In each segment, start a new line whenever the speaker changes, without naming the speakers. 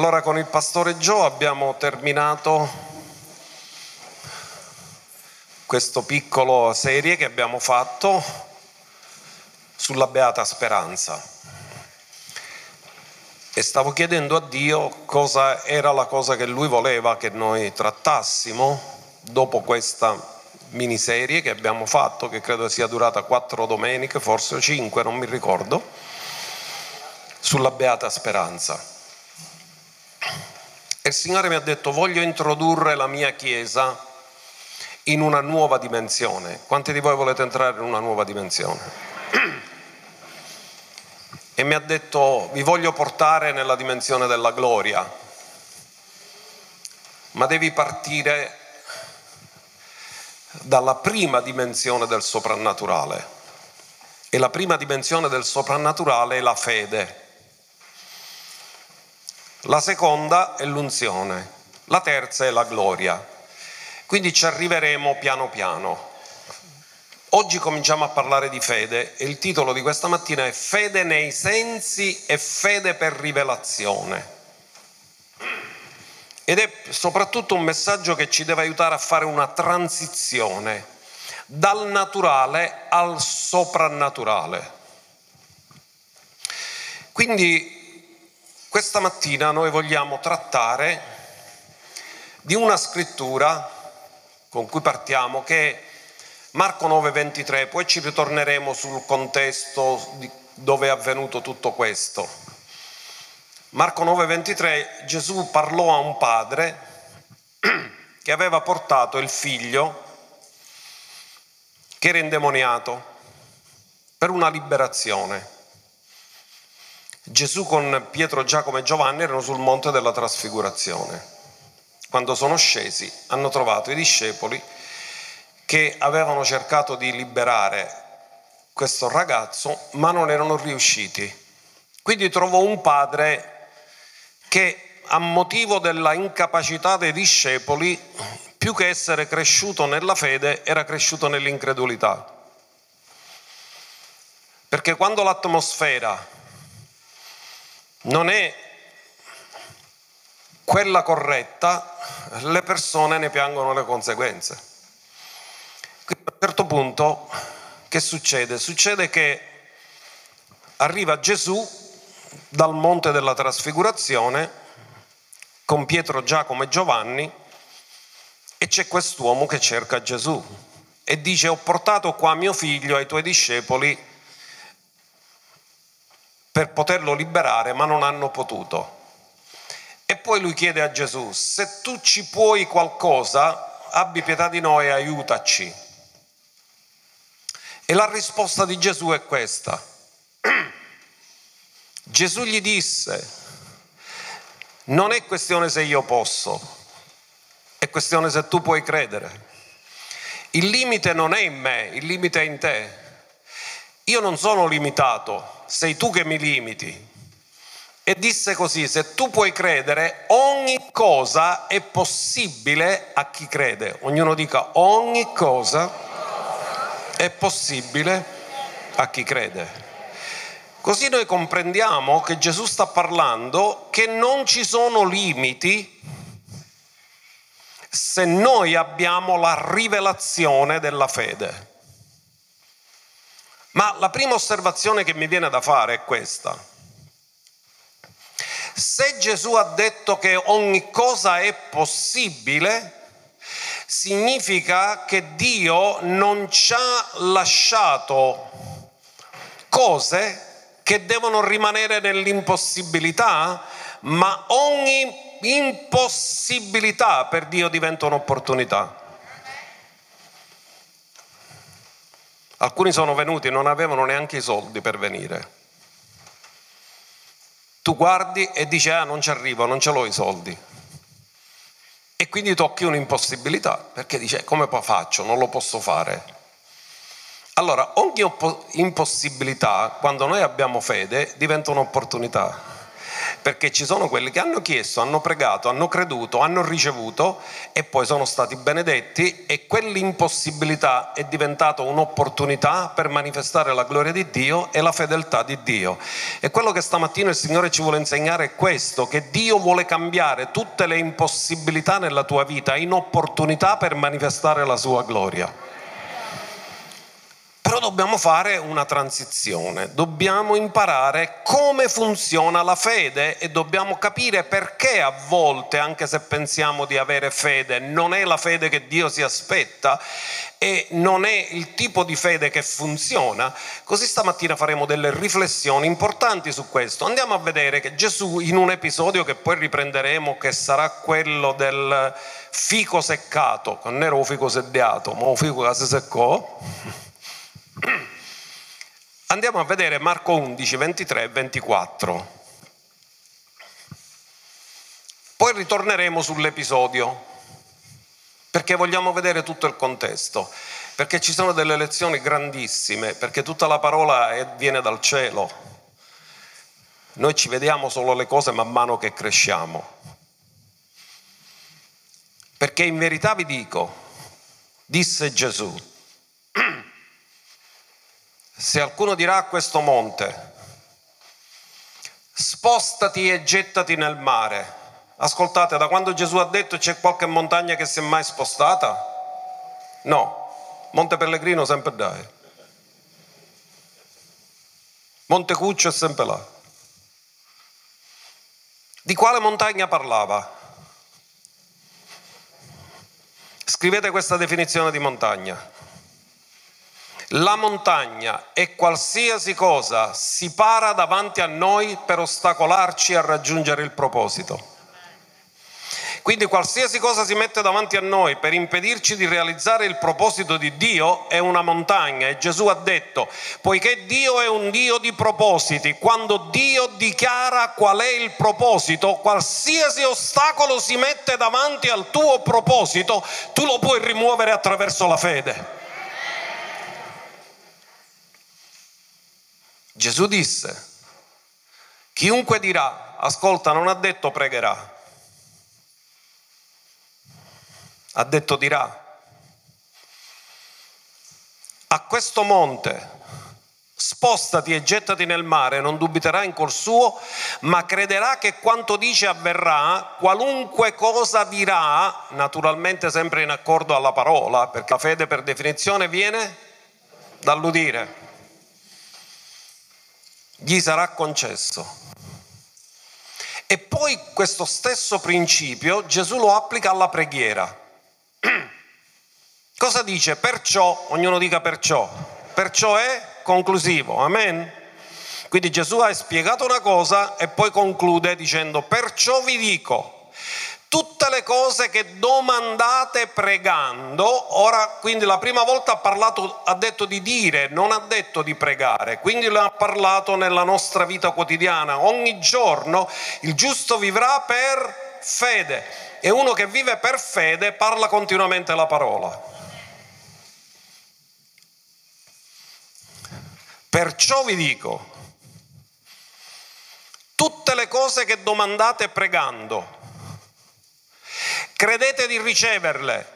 Allora con il pastore Joe abbiamo terminato questa piccola serie che abbiamo fatto sulla beata speranza. E stavo chiedendo a Dio cosa era la cosa che lui voleva che noi trattassimo dopo questa miniserie che abbiamo fatto, che credo sia durata quattro domeniche, forse cinque, non mi ricordo, sulla beata speranza. Il Signore mi ha detto voglio introdurre la mia Chiesa in una nuova dimensione. Quanti di voi volete entrare in una nuova dimensione? E mi ha detto vi voglio portare nella dimensione della gloria, ma devi partire dalla prima dimensione del soprannaturale. E la prima dimensione del soprannaturale è la fede. La seconda è l'unzione, la terza è la gloria. Quindi ci arriveremo piano piano. Oggi cominciamo a parlare di fede e il titolo di questa mattina è Fede nei sensi e fede per rivelazione. Ed è soprattutto un messaggio che ci deve aiutare a fare una transizione dal naturale al soprannaturale. Quindi questa mattina noi vogliamo trattare di una scrittura con cui partiamo che è Marco 9:23, poi ci ritorneremo sul contesto dove è avvenuto tutto questo. Marco 9:23 Gesù parlò a un padre che aveva portato il figlio che era indemoniato per una liberazione. Gesù con Pietro, Giacomo e Giovanni erano sul monte della trasfigurazione. Quando sono scesi hanno trovato i discepoli che avevano cercato di liberare questo ragazzo ma non erano riusciti. Quindi trovò un padre che a motivo della incapacità dei discepoli, più che essere cresciuto nella fede, era cresciuto nell'incredulità. Perché quando l'atmosfera non è quella corretta, le persone ne piangono le conseguenze. Quindi a un certo punto che succede? Succede che arriva Gesù dal monte della trasfigurazione con Pietro, Giacomo e Giovanni e c'è quest'uomo che cerca Gesù e dice ho portato qua mio figlio ai tuoi discepoli per poterlo liberare, ma non hanno potuto. E poi lui chiede a Gesù, se tu ci puoi qualcosa, abbi pietà di noi e aiutaci. E la risposta di Gesù è questa. Gesù gli disse, non è questione se io posso, è questione se tu puoi credere. Il limite non è in me, il limite è in te. Io non sono limitato, sei tu che mi limiti. E disse così, se tu puoi credere, ogni cosa è possibile a chi crede. Ognuno dica, ogni cosa è possibile a chi crede. Così noi comprendiamo che Gesù sta parlando che non ci sono limiti se noi abbiamo la rivelazione della fede. Ma la prima osservazione che mi viene da fare è questa. Se Gesù ha detto che ogni cosa è possibile, significa che Dio non ci ha lasciato cose che devono rimanere nell'impossibilità, ma ogni impossibilità per Dio diventa un'opportunità. Alcuni sono venuti e non avevano neanche i soldi per venire. Tu guardi e dici, ah non ci arrivo, non ce l'ho i soldi. E quindi tocchi un'impossibilità, perché dice, come faccio? Non lo posso fare. Allora, ogni impossibilità, quando noi abbiamo fede, diventa un'opportunità. Perché ci sono quelli che hanno chiesto, hanno pregato, hanno creduto, hanno ricevuto e poi sono stati benedetti e quell'impossibilità è diventata un'opportunità per manifestare la gloria di Dio e la fedeltà di Dio. E quello che stamattina il Signore ci vuole insegnare è questo, che Dio vuole cambiare tutte le impossibilità nella tua vita in opportunità per manifestare la sua gloria. Però dobbiamo fare una transizione, dobbiamo imparare come funziona la fede e dobbiamo capire perché a volte, anche se pensiamo di avere fede, non è la fede che Dio si aspetta e non è il tipo di fede che funziona. Così stamattina faremo delle riflessioni importanti su questo. Andiamo a vedere che Gesù in un episodio che poi riprenderemo, che sarà quello del fico seccato, non era un fico sediato, ma un fico che si seccò Andiamo a vedere Marco 11, 23 e 24. Poi ritorneremo sull'episodio, perché vogliamo vedere tutto il contesto, perché ci sono delle lezioni grandissime, perché tutta la parola è, viene dal cielo. Noi ci vediamo solo le cose man mano che cresciamo. Perché in verità vi dico, disse Gesù, se alcuno dirà a questo monte, spostati e gettati nel mare. Ascoltate, da quando Gesù ha detto c'è qualche montagna che si è mai spostata? No, Monte Pellegrino sempre dai. Monte Cuccio è sempre là. Di quale montagna parlava? Scrivete questa definizione di montagna. La montagna e qualsiasi cosa si para davanti a noi per ostacolarci a raggiungere il proposito. Quindi qualsiasi cosa si mette davanti a noi per impedirci di realizzare il proposito di Dio è una montagna e Gesù ha detto, poiché Dio è un Dio di propositi, quando Dio dichiara qual è il proposito, qualsiasi ostacolo si mette davanti al tuo proposito, tu lo puoi rimuovere attraverso la fede. Gesù disse, chiunque dirà, ascolta, non ha detto pregherà, ha detto dirà. A questo monte spostati e gettati nel mare, non dubiterà in cuor suo, ma crederà che quanto dice avverrà, qualunque cosa dirà, naturalmente sempre in accordo alla parola, perché la fede per definizione viene dall'udire gli sarà concesso. E poi questo stesso principio Gesù lo applica alla preghiera. Cosa dice? Perciò, ognuno dica perciò, perciò è conclusivo, amen? Quindi Gesù ha spiegato una cosa e poi conclude dicendo, perciò vi dico, tutte le cose che domandate pregando, ora quindi la prima volta ha parlato, ha detto di dire, non ha detto di pregare, quindi lo ha parlato nella nostra vita quotidiana, ogni giorno il giusto vivrà per fede. E uno che vive per fede parla continuamente la parola. Perciò vi dico, tutte le cose che domandate pregando, Credete di riceverle.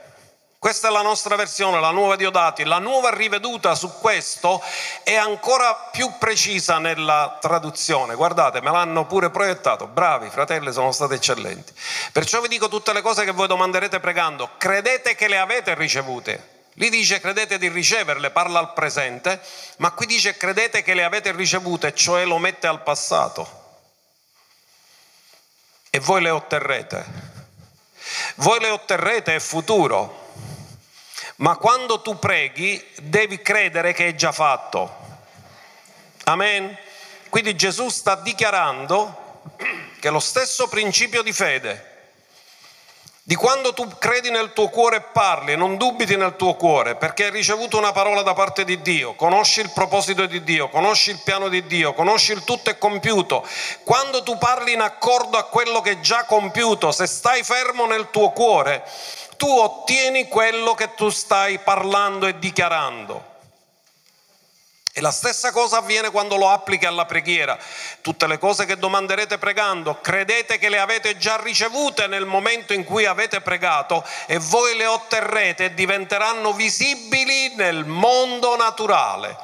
Questa è la nostra versione, la nuova Diodati. La nuova riveduta su questo è ancora più precisa nella traduzione. Guardate, me l'hanno pure proiettato. Bravi, fratelli, sono stati eccellenti. Perciò vi dico tutte le cose che voi domanderete pregando. Credete che le avete ricevute. Lì dice credete di riceverle, parla al presente, ma qui dice credete che le avete ricevute, cioè lo mette al passato. E voi le otterrete. Voi le otterrete è futuro, ma quando tu preghi devi credere che è già fatto. Amen. Quindi Gesù sta dichiarando che lo stesso principio di fede di quando tu credi nel tuo cuore e parli, non dubiti nel tuo cuore, perché hai ricevuto una parola da parte di Dio, conosci il proposito di Dio, conosci il piano di Dio, conosci il tutto è compiuto. Quando tu parli in accordo a quello che è già compiuto, se stai fermo nel tuo cuore, tu ottieni quello che tu stai parlando e dichiarando. E la stessa cosa avviene quando lo applichi alla preghiera. Tutte le cose che domanderete pregando, credete che le avete già ricevute nel momento in cui avete pregato e voi le otterrete e diventeranno visibili nel mondo naturale.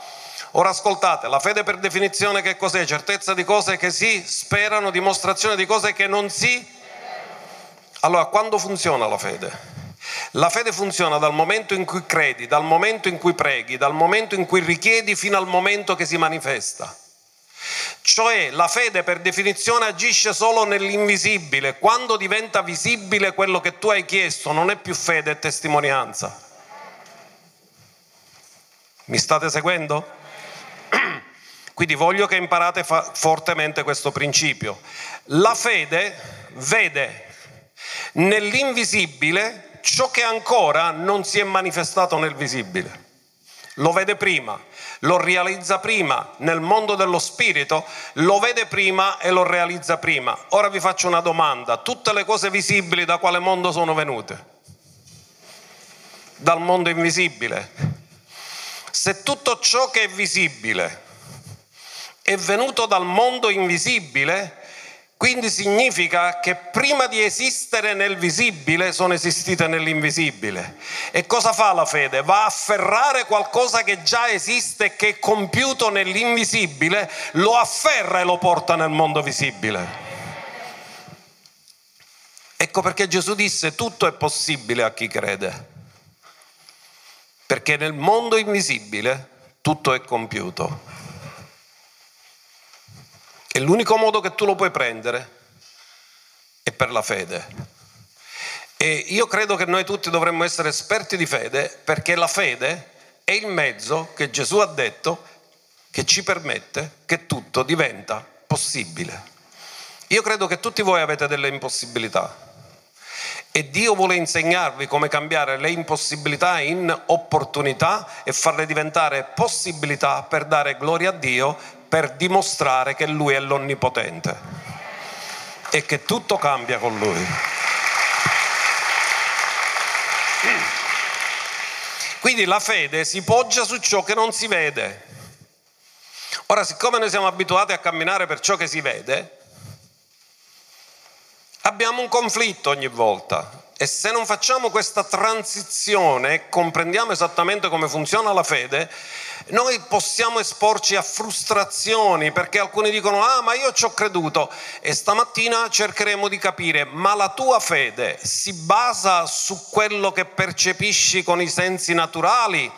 Ora ascoltate, la fede per definizione che cos'è? Certezza di cose che si sperano, dimostrazione di cose che non si... Allora, quando funziona la fede? La fede funziona dal momento in cui credi, dal momento in cui preghi, dal momento in cui richiedi fino al momento che si manifesta. Cioè la fede per definizione agisce solo nell'invisibile. Quando diventa visibile quello che tu hai chiesto non è più fede, è testimonianza. Mi state seguendo? Quindi voglio che imparate fa- fortemente questo principio. La fede vede nell'invisibile ciò che ancora non si è manifestato nel visibile. Lo vede prima, lo realizza prima nel mondo dello spirito, lo vede prima e lo realizza prima. Ora vi faccio una domanda, tutte le cose visibili da quale mondo sono venute? Dal mondo invisibile. Se tutto ciò che è visibile è venuto dal mondo invisibile, quindi significa che prima di esistere nel visibile sono esistite nell'invisibile. E cosa fa la fede? Va a afferrare qualcosa che già esiste e che è compiuto nell'invisibile, lo afferra e lo porta nel mondo visibile. Ecco perché Gesù disse tutto è possibile a chi crede. Perché nel mondo invisibile tutto è compiuto. E l'unico modo che tu lo puoi prendere è per la fede. E io credo che noi tutti dovremmo essere esperti di fede perché la fede è il mezzo che Gesù ha detto che ci permette che tutto diventa possibile. Io credo che tutti voi avete delle impossibilità e Dio vuole insegnarvi come cambiare le impossibilità in opportunità e farle diventare possibilità per dare gloria a Dio per dimostrare che Lui è l'Onnipotente e che tutto cambia con Lui. Quindi la fede si poggia su ciò che non si vede. Ora, siccome noi siamo abituati a camminare per ciò che si vede, abbiamo un conflitto ogni volta. E se non facciamo questa transizione comprendiamo esattamente come funziona la fede, noi possiamo esporci a frustrazioni perché alcuni dicono ah ma io ci ho creduto. E stamattina cercheremo di capire ma la tua fede si basa su quello che percepisci con i sensi naturali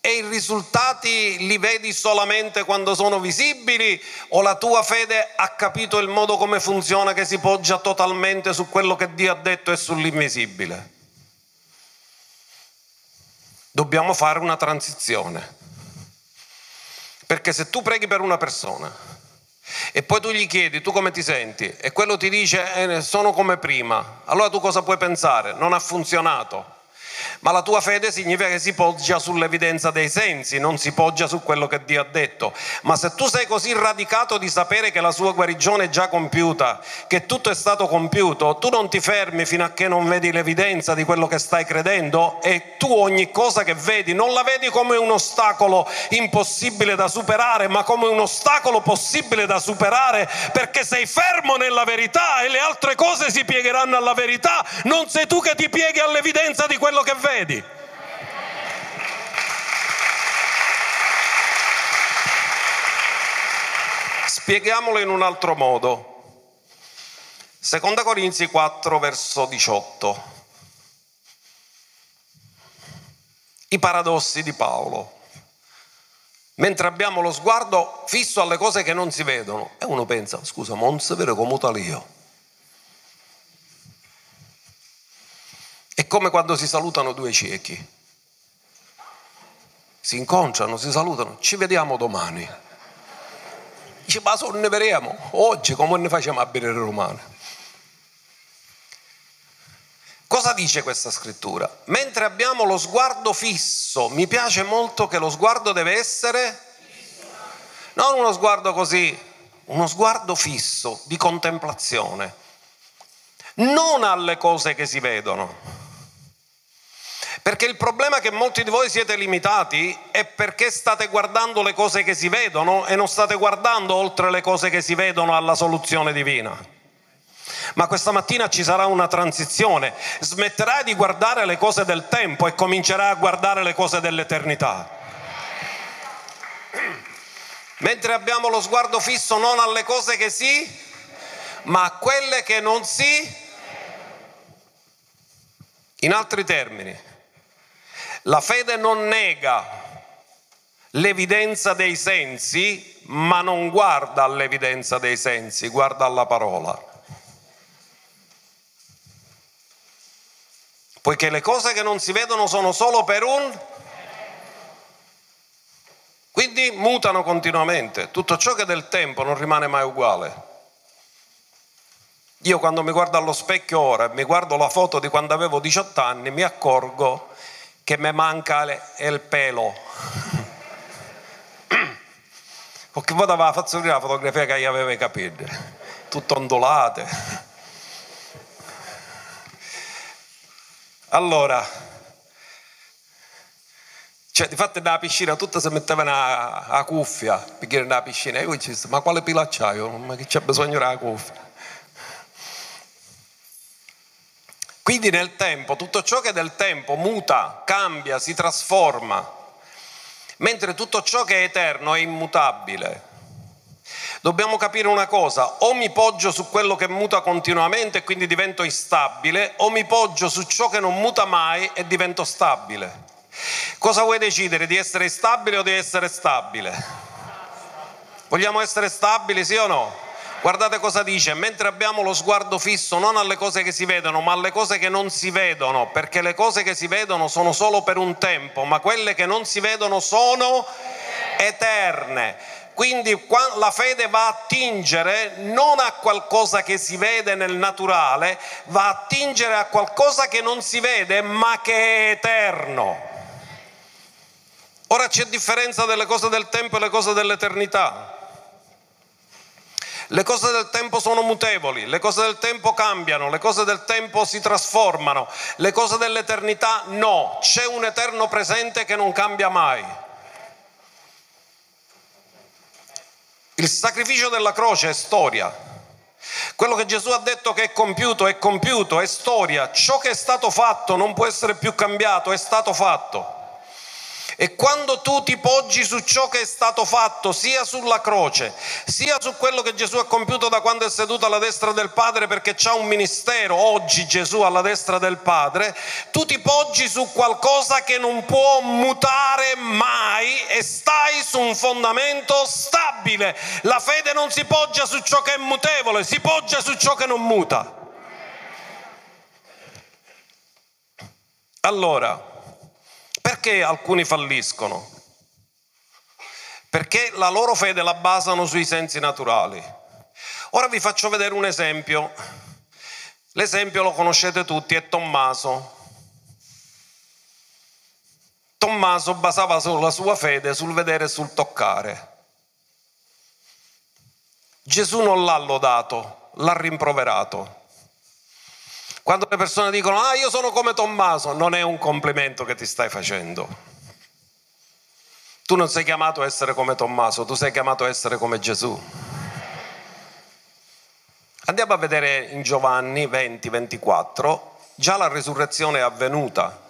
e i risultati li vedi solamente quando sono visibili o la tua fede ha capito il modo come funziona che si poggia totalmente su quello che Dio ha detto e sull'invisibile? Dobbiamo fare una transizione. Perché se tu preghi per una persona e poi tu gli chiedi tu come ti senti e quello ti dice eh, sono come prima, allora tu cosa puoi pensare? Non ha funzionato ma la tua fede significa che si poggia sull'evidenza dei sensi, non si poggia su quello che Dio ha detto. Ma se tu sei così radicato di sapere che la sua guarigione è già compiuta, che tutto è stato compiuto, tu non ti fermi fino a che non vedi l'evidenza di quello che stai credendo e tu ogni cosa che vedi non la vedi come un ostacolo impossibile da superare, ma come un ostacolo possibile da superare perché sei fermo nella verità e le altre cose si piegheranno alla verità, non sei tu che ti pieghi all'evidenza di quello che vedi. Spieghiamolo in un altro modo. Seconda Corinzi 4 verso 18. I paradossi di Paolo. Mentre abbiamo lo sguardo fisso alle cose che non si vedono e uno pensa, scusa, non si vede come talio. Come quando si salutano due ciechi. Si incontrano, si salutano, ci vediamo domani. Dice, ma se ne vedremo oggi come ne facciamo a bere romane? Cosa dice questa scrittura? Mentre abbiamo lo sguardo fisso, mi piace molto che lo sguardo deve essere non uno sguardo così, uno sguardo fisso di contemplazione, non alle cose che si vedono Perché il problema che molti di voi siete limitati è perché state guardando le cose che si vedono e non state guardando oltre le cose che si vedono alla soluzione divina. Ma questa mattina ci sarà una transizione, smetterai di guardare le cose del tempo e comincerai a guardare le cose dell'eternità. Mentre abbiamo lo sguardo fisso non alle cose che si, ma a quelle che non si. In altri termini, la fede non nega l'evidenza dei sensi, ma non guarda all'evidenza dei sensi, guarda alla parola. Poiché le cose che non si vedono sono solo per un... Quindi mutano continuamente. Tutto ciò che è del tempo non rimane mai uguale. Io quando mi guardo allo specchio ora e mi guardo la foto di quando avevo 18 anni, mi accorgo che mi manca il pelo. Perché poi aveva fatto la fotografia che io avevo capelli, tutto ondulate. Allora, cioè, di fatto nella piscina tutta si mettevano a, cuffia perché nella piscina. Io ci ma quale pila c'hai? Ma che c'è bisogno della cuffia? Quindi nel tempo, tutto ciò che è del tempo muta, cambia, si trasforma, mentre tutto ciò che è eterno è immutabile. Dobbiamo capire una cosa, o mi poggio su quello che muta continuamente e quindi divento instabile, o mi poggio su ciò che non muta mai e divento stabile. Cosa vuoi decidere? Di essere instabile o di essere stabile? Vogliamo essere stabili, sì o no? Guardate cosa dice, mentre abbiamo lo sguardo fisso non alle cose che si vedono, ma alle cose che non si vedono, perché le cose che si vedono sono solo per un tempo, ma quelle che non si vedono sono eterne. Quindi la fede va a attingere non a qualcosa che si vede nel naturale, va a attingere a qualcosa che non si vede ma che è eterno. Ora c'è differenza delle cose del tempo e le cose dell'eternità. Le cose del tempo sono mutevoli, le cose del tempo cambiano, le cose del tempo si trasformano, le cose dell'eternità no, c'è un eterno presente che non cambia mai. Il sacrificio della croce è storia. Quello che Gesù ha detto che è compiuto è compiuto, è storia. Ciò che è stato fatto non può essere più cambiato, è stato fatto. E quando tu ti poggi su ciò che è stato fatto, sia sulla croce, sia su quello che Gesù ha compiuto da quando è seduto alla destra del Padre, perché c'ha un ministero, oggi Gesù alla destra del Padre, tu ti poggi su qualcosa che non può mutare mai e stai su un fondamento stabile. La fede non si poggia su ciò che è mutevole, si poggia su ciò che non muta. Allora, perché alcuni falliscono? Perché la loro fede la basano sui sensi naturali. Ora vi faccio vedere un esempio. L'esempio lo conoscete tutti, è Tommaso. Tommaso basava la sua fede sul vedere e sul toccare. Gesù non l'ha lodato, l'ha rimproverato. Quando le persone dicono, ah io sono come Tommaso, non è un complimento che ti stai facendo. Tu non sei chiamato a essere come Tommaso, tu sei chiamato a essere come Gesù. Andiamo a vedere in Giovanni 20, 24, già la risurrezione è avvenuta.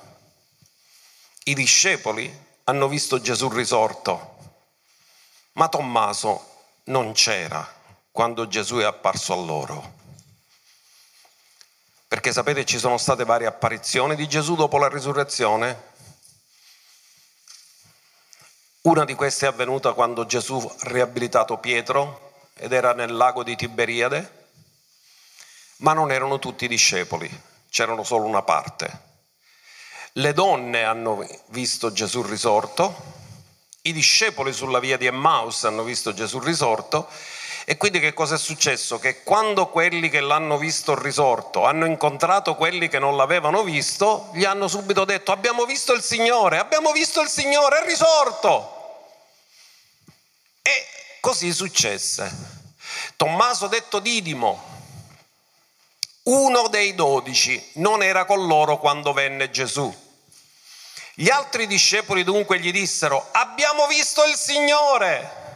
I discepoli hanno visto Gesù risorto, ma Tommaso non c'era quando Gesù è apparso a loro. Perché sapete ci sono state varie apparizioni di Gesù dopo la risurrezione. Una di queste è avvenuta quando Gesù ha riabilitato Pietro ed era nel lago di Tiberiade, ma non erano tutti discepoli, c'erano solo una parte. Le donne hanno visto Gesù risorto, i discepoli sulla via di Emmaus hanno visto Gesù risorto e quindi che cosa è successo? Che quando quelli che l'hanno visto risorto hanno incontrato quelli che non l'avevano visto, gli hanno subito detto abbiamo visto il Signore, abbiamo visto il Signore, è risorto. E così successe. Tommaso detto Didimo, uno dei dodici, non era con loro quando venne Gesù. Gli altri discepoli dunque gli dissero, abbiamo visto il Signore.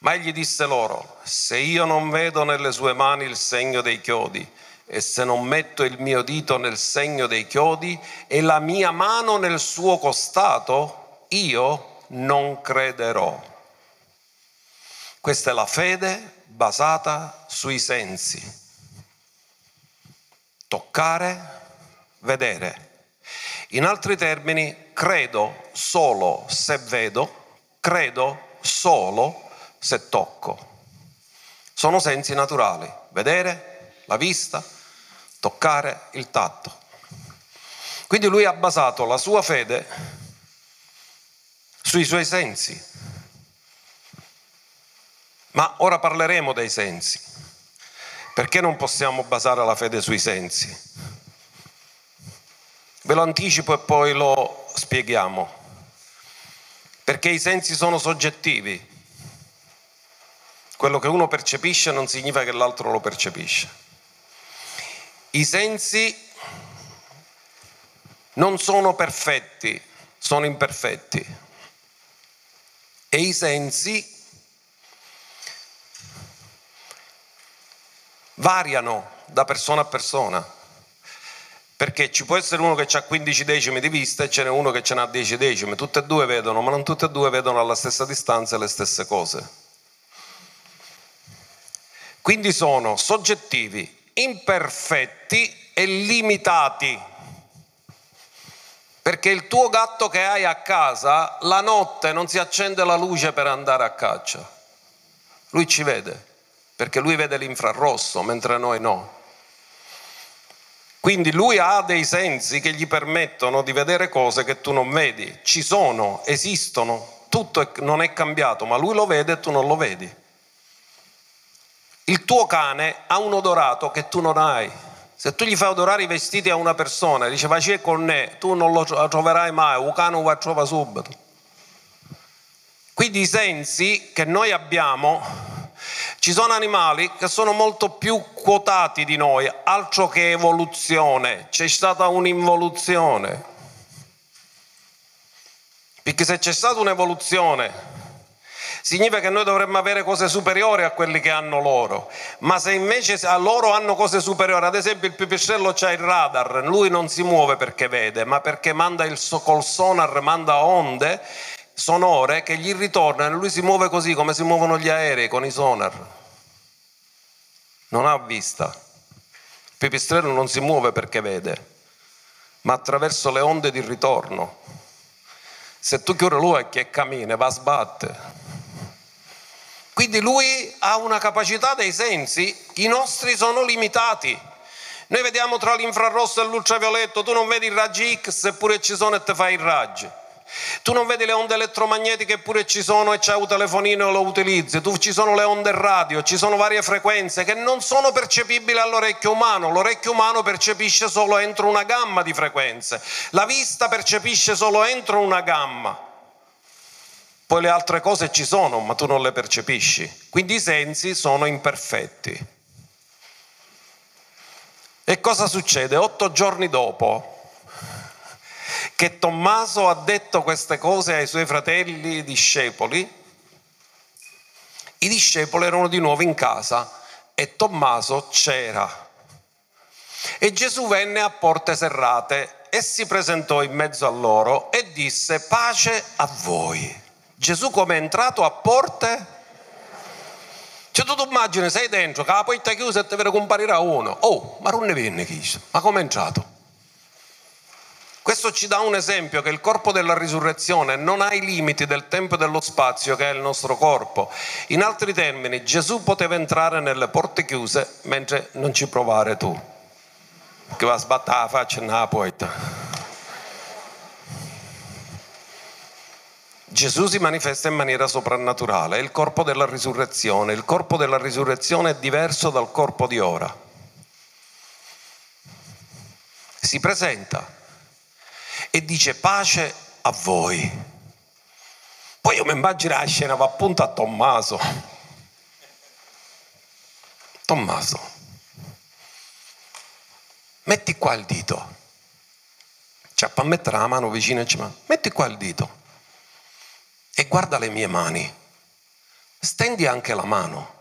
Ma egli disse loro, se io non vedo nelle sue mani il segno dei chiodi, e se non metto il mio dito nel segno dei chiodi e la mia mano nel suo costato, io non crederò. Questa è la fede basata sui sensi. Toccare, vedere. In altri termini, credo solo se vedo, credo solo se tocco. Sono sensi naturali, vedere, la vista, toccare, il tatto. Quindi lui ha basato la sua fede sui suoi sensi. Ma ora parleremo dei sensi. Perché non possiamo basare la fede sui sensi? Ve lo anticipo e poi lo spieghiamo. Perché i sensi sono soggettivi. Quello che uno percepisce non significa che l'altro lo percepisce. I sensi non sono perfetti, sono imperfetti. E i sensi variano da persona a persona. Perché ci può essere uno che ha 15 decimi di vista e ce n'è uno che ce n'ha 10 decimi. Tutte e due vedono, ma non tutte e due vedono alla stessa distanza le stesse cose. Quindi sono soggettivi, imperfetti e limitati. Perché il tuo gatto che hai a casa, la notte non si accende la luce per andare a caccia. Lui ci vede, perché lui vede l'infrarrosso, mentre noi no. Quindi lui ha dei sensi che gli permettono di vedere cose che tu non vedi. Ci sono, esistono, tutto non è cambiato, ma lui lo vede e tu non lo vedi. Il tuo cane ha un odorato che tu non hai. Se tu gli fai odorare i vestiti a una persona dice vai con me, tu non lo troverai mai, un cane lo va a trovare subito. Quindi i sensi che noi abbiamo, ci sono animali che sono molto più quotati di noi, altro che evoluzione, c'è stata un'involuzione. Perché se c'è stata un'evoluzione significa che noi dovremmo avere cose superiori a quelli che hanno loro. Ma se invece a loro hanno cose superiori, ad esempio il pipistrello ha il radar, lui non si muove perché vede, ma perché manda il, col sonar, manda onde sonore che gli ritornano e lui si muove così come si muovono gli aerei con i sonar. Non ha vista. Il pipistrello non si muove perché vede, ma attraverso le onde di ritorno. Se tu chiudi l'occhio e cammini, va a sbattere. Quindi lui ha una capacità dei sensi, i nostri sono limitati. Noi vediamo tra l'infrarrosso e l'ultravioletto, tu non vedi i raggi X eppure ci sono e ti fai i raggi. Tu non vedi le onde elettromagnetiche eppure ci sono e c'hai un telefonino e lo utilizzi. Tu ci sono le onde radio, ci sono varie frequenze che non sono percepibili all'orecchio umano. L'orecchio umano percepisce solo entro una gamma di frequenze. La vista percepisce solo entro una gamma. Poi le altre cose ci sono, ma tu non le percepisci. Quindi i sensi sono imperfetti. E cosa succede? Otto giorni dopo che Tommaso ha detto queste cose ai suoi fratelli discepoli, i discepoli erano di nuovo in casa e Tommaso c'era. E Gesù venne a porte serrate e si presentò in mezzo a loro e disse pace a voi. Gesù come è entrato a porte? Cioè tu ti immagini, sei dentro, che la porta chiusa e ti vede comparirà uno. Oh, ma non ne viene chi? Ma come è entrato? Questo ci dà un esempio che il corpo della risurrezione non ha i limiti del tempo e dello spazio che è il nostro corpo. In altri termini, Gesù poteva entrare nelle porte chiuse mentre non ci provare tu. Che va a sbattere la faccia nella porta. Gesù si manifesta in maniera soprannaturale, è il corpo della risurrezione. Il corpo della risurrezione è diverso dal corpo di ora. Si presenta e dice pace a voi. Poi io mi immagino la scena, va appunto a Tommaso. Tommaso, metti qua il dito. Cioè, per mettere la mano vicino e ci metti qua il dito e guarda le mie mani. Stendi anche la mano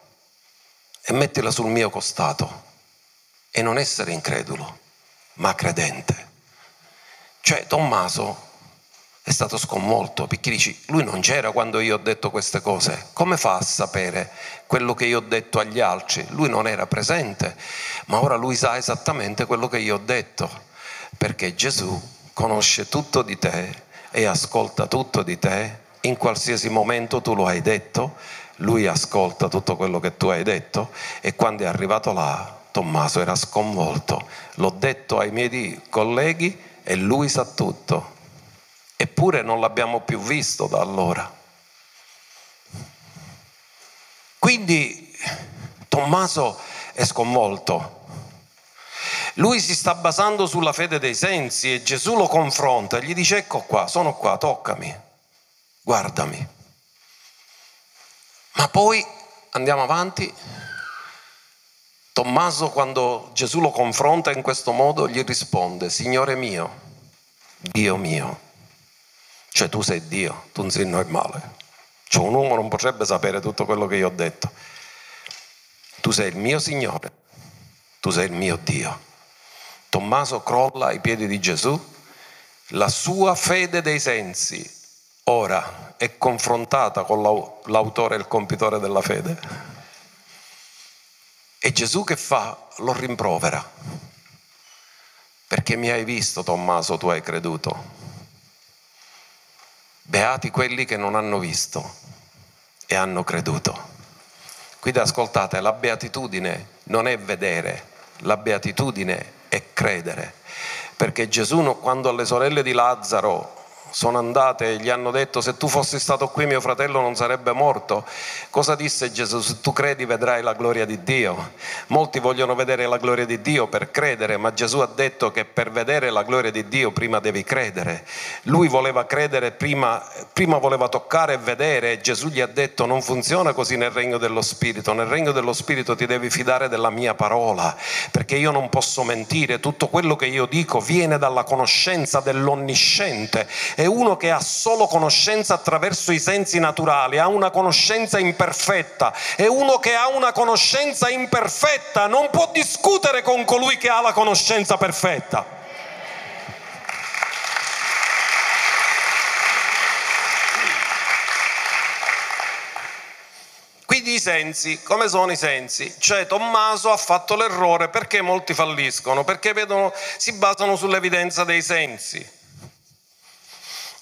e mettila sul mio costato e non essere incredulo, ma credente. Cioè, Tommaso è stato sconvolto perché dici, lui non c'era quando io ho detto queste cose, come fa a sapere quello che io ho detto agli altri? Lui non era presente, ma ora lui sa esattamente quello che io ho detto, perché Gesù conosce tutto di te e ascolta tutto di te, in qualsiasi momento tu lo hai detto, lui ascolta tutto quello che tu hai detto e quando è arrivato là Tommaso era sconvolto, l'ho detto ai miei colleghi e lui sa tutto, eppure non l'abbiamo più visto da allora. Quindi Tommaso è sconvolto, lui si sta basando sulla fede dei sensi e Gesù lo confronta e gli dice ecco qua, sono qua, toccami, guardami. Ma poi andiamo avanti. Tommaso quando Gesù lo confronta in questo modo gli risponde, Signore mio, Dio mio. Cioè tu sei Dio, tu non sei normale. Cioè un uomo non potrebbe sapere tutto quello che io ho detto. Tu sei il mio Signore, tu sei il mio Dio. Tommaso crolla ai piedi di Gesù, la sua fede dei sensi ora è confrontata con l'autore e il compitore della fede. E Gesù che fa? Lo rimprovera. Perché mi hai visto, Tommaso, tu hai creduto. Beati quelli che non hanno visto e hanno creduto. Quindi ascoltate, la beatitudine non è vedere, la beatitudine e credere. Perché Gesù quando alle sorelle di Lazzaro sono andate e gli hanno detto se tu fossi stato qui mio fratello non sarebbe morto. Cosa disse Gesù? Se tu credi vedrai la gloria di Dio. Molti vogliono vedere la gloria di Dio per credere, ma Gesù ha detto che per vedere la gloria di Dio prima devi credere. Lui voleva credere prima, prima voleva toccare e vedere e Gesù gli ha detto non funziona così nel regno dello Spirito. Nel regno dello Spirito ti devi fidare della mia parola, perché io non posso mentire. Tutto quello che io dico viene dalla conoscenza dell'onnisciente è uno che ha solo conoscenza attraverso i sensi naturali, ha una conoscenza imperfetta, è uno che ha una conoscenza imperfetta, non può discutere con colui che ha la conoscenza perfetta. Quindi i sensi, come sono i sensi? Cioè Tommaso ha fatto l'errore perché molti falliscono? Perché vedono, si basano sull'evidenza dei sensi.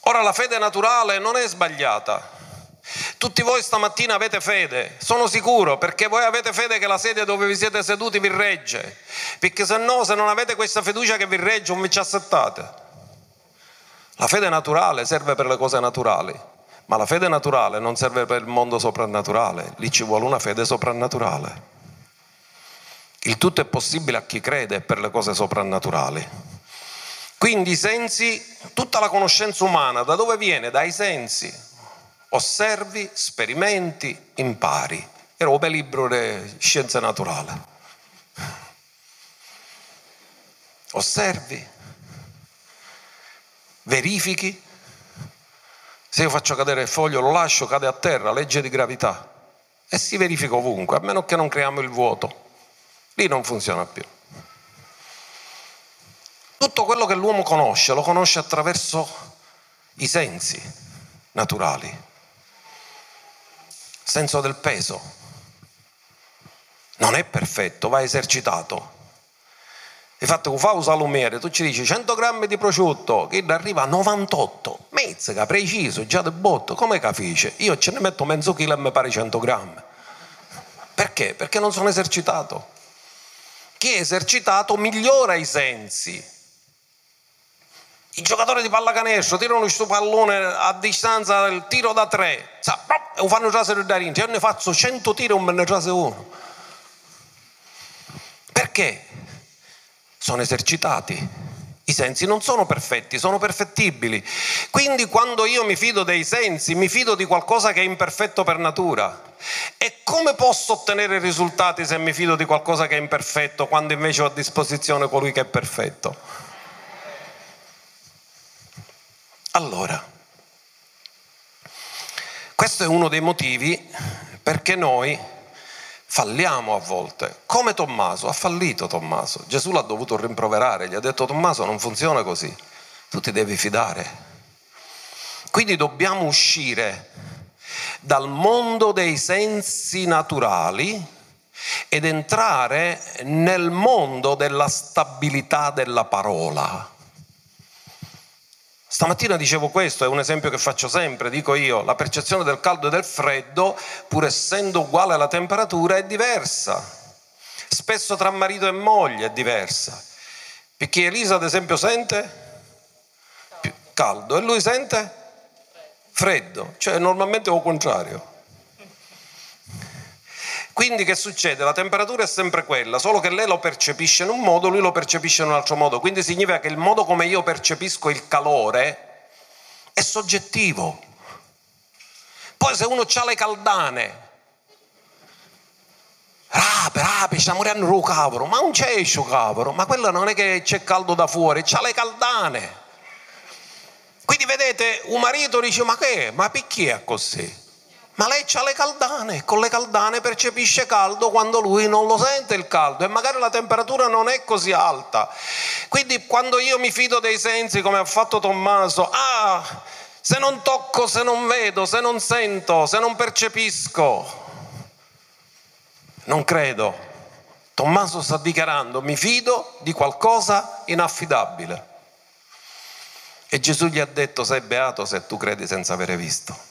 Ora la fede naturale non è sbagliata. Tutti voi stamattina avete fede, sono sicuro, perché voi avete fede che la sedia dove vi siete seduti vi regge, perché se no, se non avete questa fiducia che vi regge, non vi ci assettate. La fede naturale serve per le cose naturali, ma la fede naturale non serve per il mondo soprannaturale, lì ci vuole una fede soprannaturale. Il tutto è possibile a chi crede per le cose soprannaturali. Quindi i sensi, tutta la conoscenza umana, da dove viene? Dai sensi. Osservi, sperimenti, impari. Era un bel libro di scienza naturale. Osservi, verifichi. Se io faccio cadere il foglio, lo lascio, cade a terra, legge di gravità. E si verifica ovunque, a meno che non creiamo il vuoto. Lì non funziona più. Tutto quello che l'uomo conosce lo conosce attraverso i sensi naturali. Senso del peso. Non è perfetto, va esercitato. Infatti, fa un salumiere, tu ci dici 100 grammi di prosciutto, che arriva a 98, mezza, preciso, già di botto, come capisce? Io ce ne metto mezzo chilo e mi pare 100 grammi. Perché? Perché non sono esercitato. Chi è esercitato migliora i sensi, i giocatori di pallacanestro tirano questo pallone a distanza del tiro da tre, sa, e lo fanno trasere da rinci. Io ne faccio 100 tiri e non me ne trase uno. Perché? Sono esercitati. I sensi non sono perfetti, sono perfettibili. Quindi quando io mi fido dei sensi, mi fido di qualcosa che è imperfetto per natura. E come posso ottenere risultati se mi fido di qualcosa che è imperfetto quando invece ho a disposizione colui che è perfetto? Allora, questo è uno dei motivi perché noi falliamo a volte, come Tommaso, ha fallito Tommaso. Gesù l'ha dovuto rimproverare, gli ha detto Tommaso non funziona così, tu ti devi fidare. Quindi dobbiamo uscire dal mondo dei sensi naturali ed entrare nel mondo della stabilità della parola. Stamattina dicevo questo, è un esempio che faccio sempre, dico io, la percezione del caldo e del freddo, pur essendo uguale alla temperatura, è diversa. Spesso tra marito e moglie è diversa. Perché Elisa, ad esempio, sente caldo e lui sente freddo, cioè normalmente è il contrario. Quindi che succede? La temperatura è sempre quella, solo che lei lo percepisce in un modo, lui lo percepisce in un altro modo. Quindi significa che il modo come io percepisco il calore è soggettivo. Poi se uno ha le caldane, rape, rape, stiamo morendo cavolo, ma c'è il cavolo, ma quello non è che c'è caldo da fuori, c'ha le caldane. Quindi vedete, un marito dice, ma che? Ma perché è così? Ma lei ha le caldane, con le caldane percepisce caldo quando lui non lo sente il caldo e magari la temperatura non è così alta. Quindi quando io mi fido dei sensi come ha fatto Tommaso, ah, se non tocco, se non vedo, se non sento, se non percepisco, non credo. Tommaso sta dichiarando, mi fido di qualcosa inaffidabile. E Gesù gli ha detto, sei beato se tu credi senza avere visto.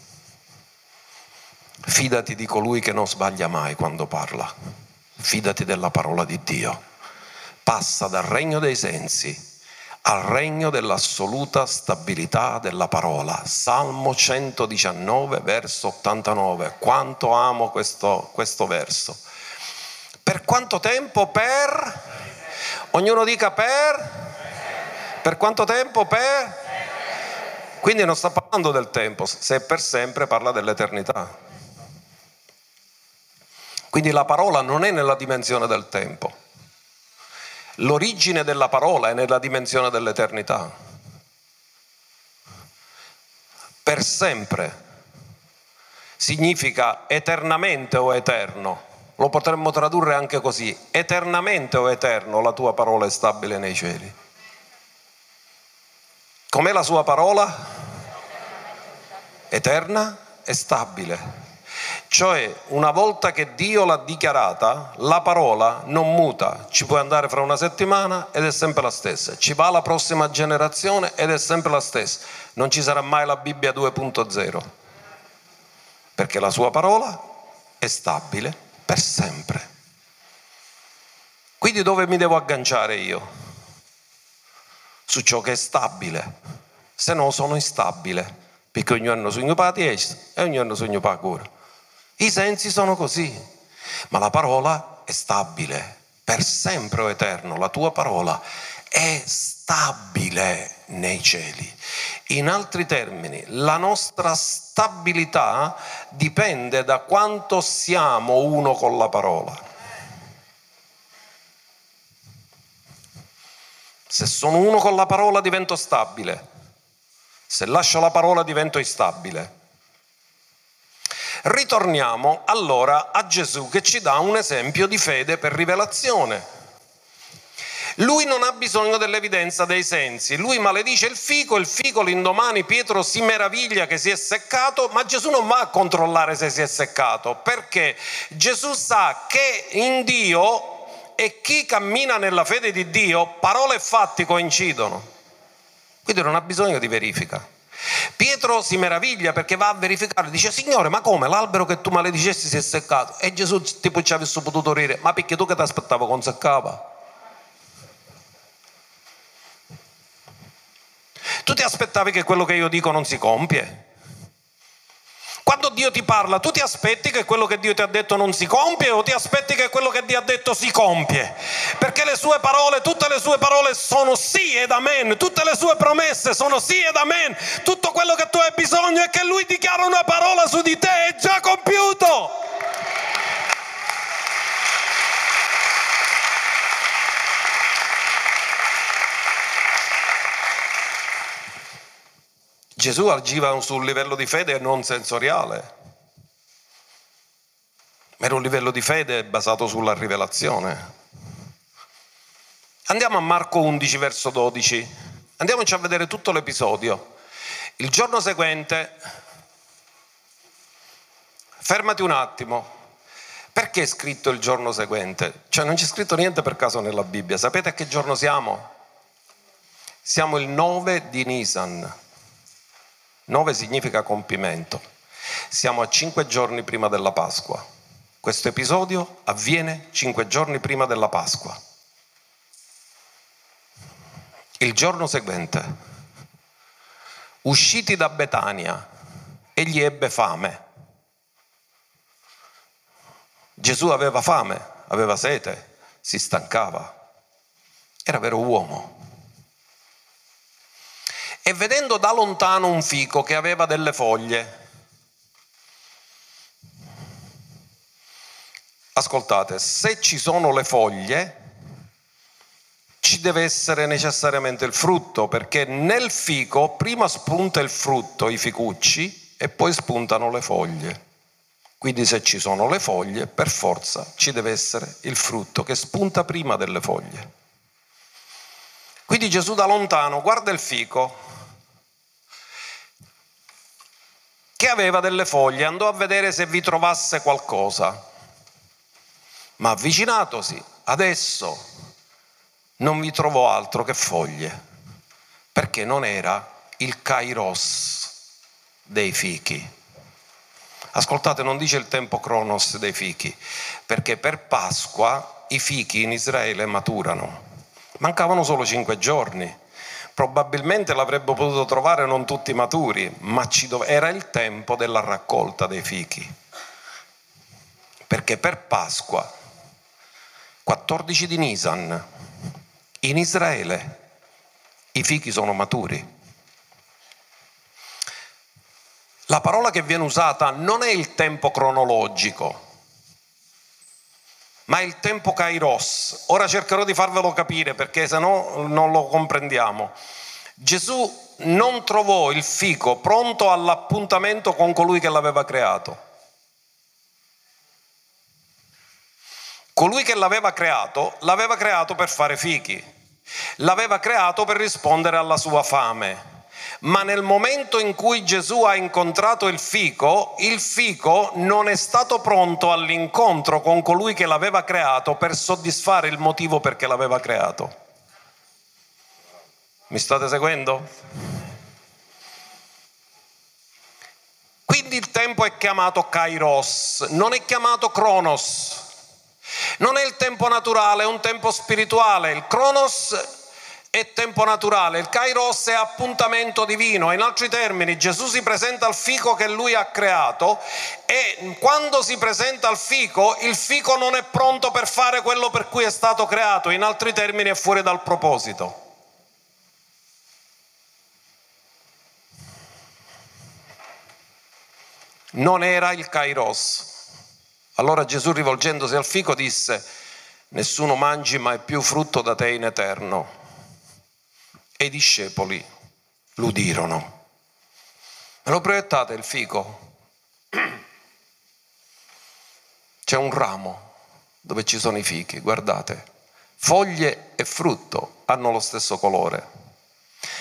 Fidati di colui che non sbaglia mai quando parla. Fidati della parola di Dio. Passa dal regno dei sensi al regno dell'assoluta stabilità della parola. Salmo 119, verso 89. Quanto amo questo, questo verso. Per quanto tempo? Per? Ognuno dica per? Per quanto tempo? Per? Quindi non sta parlando del tempo, se è per sempre parla dell'eternità. Quindi la parola non è nella dimensione del tempo. L'origine della parola è nella dimensione dell'eternità. Per sempre significa eternamente o eterno. Lo potremmo tradurre anche così. Eternamente o eterno la tua parola è stabile nei cieli. Com'è la sua parola? Eterna e stabile. Cioè, una volta che Dio l'ha dichiarata, la parola non muta, ci può andare fra una settimana ed è sempre la stessa, ci va la prossima generazione ed è sempre la stessa, non ci sarà mai la Bibbia 2.0, perché la sua parola è stabile per sempre. Quindi dove mi devo agganciare io? Su ciò che è stabile, se no sono instabile, perché ha il suo patio e ognuno ha il suo paura. I sensi sono così, ma la parola è stabile, per sempre o eterno. La tua parola è stabile nei cieli. In altri termini, la nostra stabilità dipende da quanto siamo uno con la parola. Se sono uno con la parola divento stabile, se lascio la parola divento instabile. Ritorniamo allora a Gesù che ci dà un esempio di fede per rivelazione. Lui non ha bisogno dell'evidenza dei sensi, lui maledice il fico, il fico l'indomani Pietro si meraviglia che si è seccato, ma Gesù non va a controllare se si è seccato, perché Gesù sa che in Dio e chi cammina nella fede di Dio, parole e fatti coincidono. Quindi non ha bisogno di verifica. Pietro si meraviglia perché va a verificare, dice Signore ma come l'albero che tu maledicesti si è seccato? E Gesù tipo ci avesse potuto dire, ma perché tu che ti aspettavo conseccava? Tu ti aspettavi che quello che io dico non si compie? Quando Dio ti parla, tu ti aspetti che quello che Dio ti ha detto non si compie o ti aspetti che quello che Dio ha detto si compie? Perché le sue parole, tutte le sue parole sono sì ed amen, tutte le sue promesse sono sì ed amen. Tutto quello che tu hai bisogno è che lui dichiara una parola su di te, è già compiuto. Gesù agiva su un livello di fede non sensoriale, ma era un livello di fede basato sulla rivelazione. Andiamo a Marco 11, verso 12. Andiamoci a vedere tutto l'episodio. Il giorno seguente, fermati un attimo, perché è scritto il giorno seguente? Cioè non c'è scritto niente per caso nella Bibbia. Sapete a che giorno siamo? Siamo il 9 di Nisan. 9 significa compimento. Siamo a 5 giorni prima della Pasqua. Questo episodio avviene 5 giorni prima della Pasqua. Il giorno seguente, usciti da Betania, egli ebbe fame Gesù aveva fame, aveva sete, si stancava, era vero uomo. E vedendo da lontano un fico che aveva delle foglie, ascoltate, se ci sono le foglie, ci deve essere necessariamente il frutto, perché nel fico prima spunta il frutto, i ficucci, e poi spuntano le foglie. Quindi se ci sono le foglie, per forza ci deve essere il frutto che spunta prima delle foglie. Quindi Gesù da lontano guarda il fico che aveva delle foglie, andò a vedere se vi trovasse qualcosa, ma avvicinatosi, adesso non vi trovò altro che foglie, perché non era il kairos dei fichi. Ascoltate, non dice il tempo cronos dei fichi, perché per Pasqua i fichi in Israele maturano. Mancavano solo cinque giorni. Probabilmente l'avrebbe potuto trovare non tutti maturi, ma dove... era il tempo della raccolta dei fichi. Perché per Pasqua, 14 di Nisan, in Israele i fichi sono maturi. La parola che viene usata non è il tempo cronologico, ma il tempo kairos. Ora cercherò di farvelo capire perché se no non lo comprendiamo. Gesù non trovò il fico pronto all'appuntamento con colui che l'aveva creato. Colui che l'aveva creato, l'aveva creato per fare fichi, l'aveva creato per rispondere alla sua fame ma nel momento in cui Gesù ha incontrato il fico, il fico non è stato pronto all'incontro con colui che l'aveva creato per soddisfare il motivo perché l'aveva creato. Mi state seguendo? Quindi il tempo è chiamato kairos, non è chiamato cronos. Non è il tempo naturale, è un tempo spirituale. Il cronos è tempo naturale, il kairos è appuntamento divino. In altri termini, Gesù si presenta al fico che lui ha creato e quando si presenta al fico, il fico non è pronto per fare quello per cui è stato creato, in altri termini è fuori dal proposito. Non era il kairos. Allora Gesù rivolgendosi al fico disse, nessuno mangi mai più frutto da te in eterno e i discepoli l'udirono. Me lo proiettate il fico? C'è un ramo dove ci sono i fichi, guardate. Foglie e frutto hanno lo stesso colore.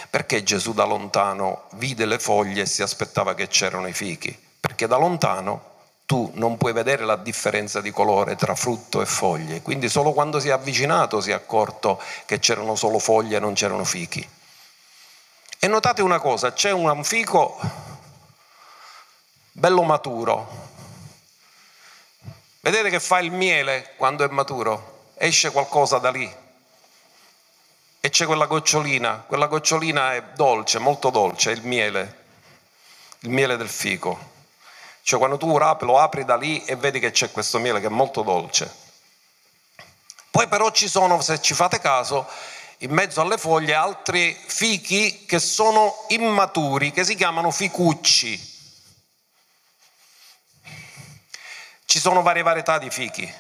Perché Gesù da lontano vide le foglie e si aspettava che c'erano i fichi? Perché da lontano tu non puoi vedere la differenza di colore tra frutto e foglie, quindi solo quando si è avvicinato si è accorto che c'erano solo foglie e non c'erano fichi. E notate una cosa, c'è un fico bello maturo. Vedete che fa il miele quando è maturo? Esce qualcosa da lì. E c'è quella gocciolina, quella gocciolina è dolce, molto dolce, è il miele, il miele del fico. Cioè quando tu lo apri da lì e vedi che c'è questo miele che è molto dolce. Poi però ci sono, se ci fate caso, in mezzo alle foglie altri fichi che sono immaturi, che si chiamano ficucci. Ci sono varie varietà di fichi.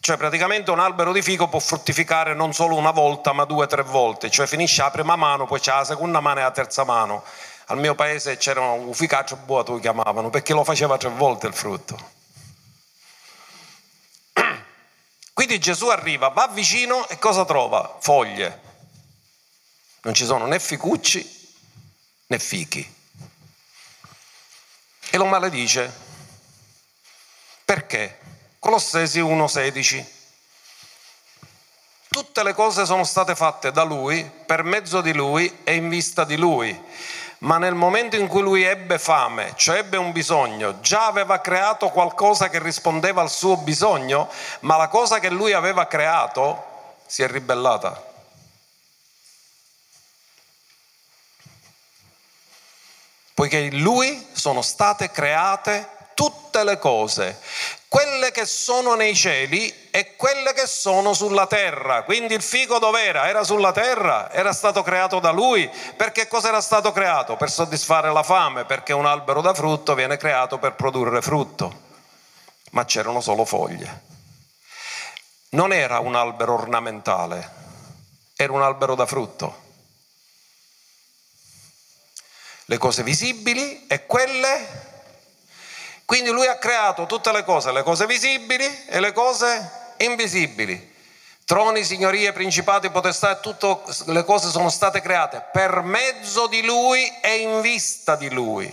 Cioè praticamente un albero di fico può fruttificare non solo una volta ma due o tre volte, cioè finisce la prima mano, poi c'è la seconda mano e la terza mano. Al mio paese c'era un ficaccio buoto, lo chiamavano, perché lo faceva tre volte il frutto. Quindi Gesù arriva, va vicino e cosa trova? Foglie. Non ci sono né ficucci né fichi. E lo maledice. Perché? Colossesi 1,16. Tutte le cose sono state fatte da Lui, per mezzo di Lui e in vista di Lui. Ma nel momento in cui lui ebbe fame, cioè ebbe un bisogno, già aveva creato qualcosa che rispondeva al suo bisogno, ma la cosa che lui aveva creato si è ribellata. Poiché in lui sono state create tutte le cose, quelle che sono nei cieli e quelle che sono sulla terra. Quindi il fico dov'era? Era sulla terra, era stato creato da lui. Perché cosa era stato creato? Per soddisfare la fame, perché un albero da frutto viene creato per produrre frutto. Ma c'erano solo foglie. Non era un albero ornamentale, era un albero da frutto. Le cose visibili e quelle quindi lui ha creato tutte le cose, le cose visibili e le cose invisibili. Troni, signorie, principati, potestà, tutte le cose sono state create per mezzo di lui e in vista di lui.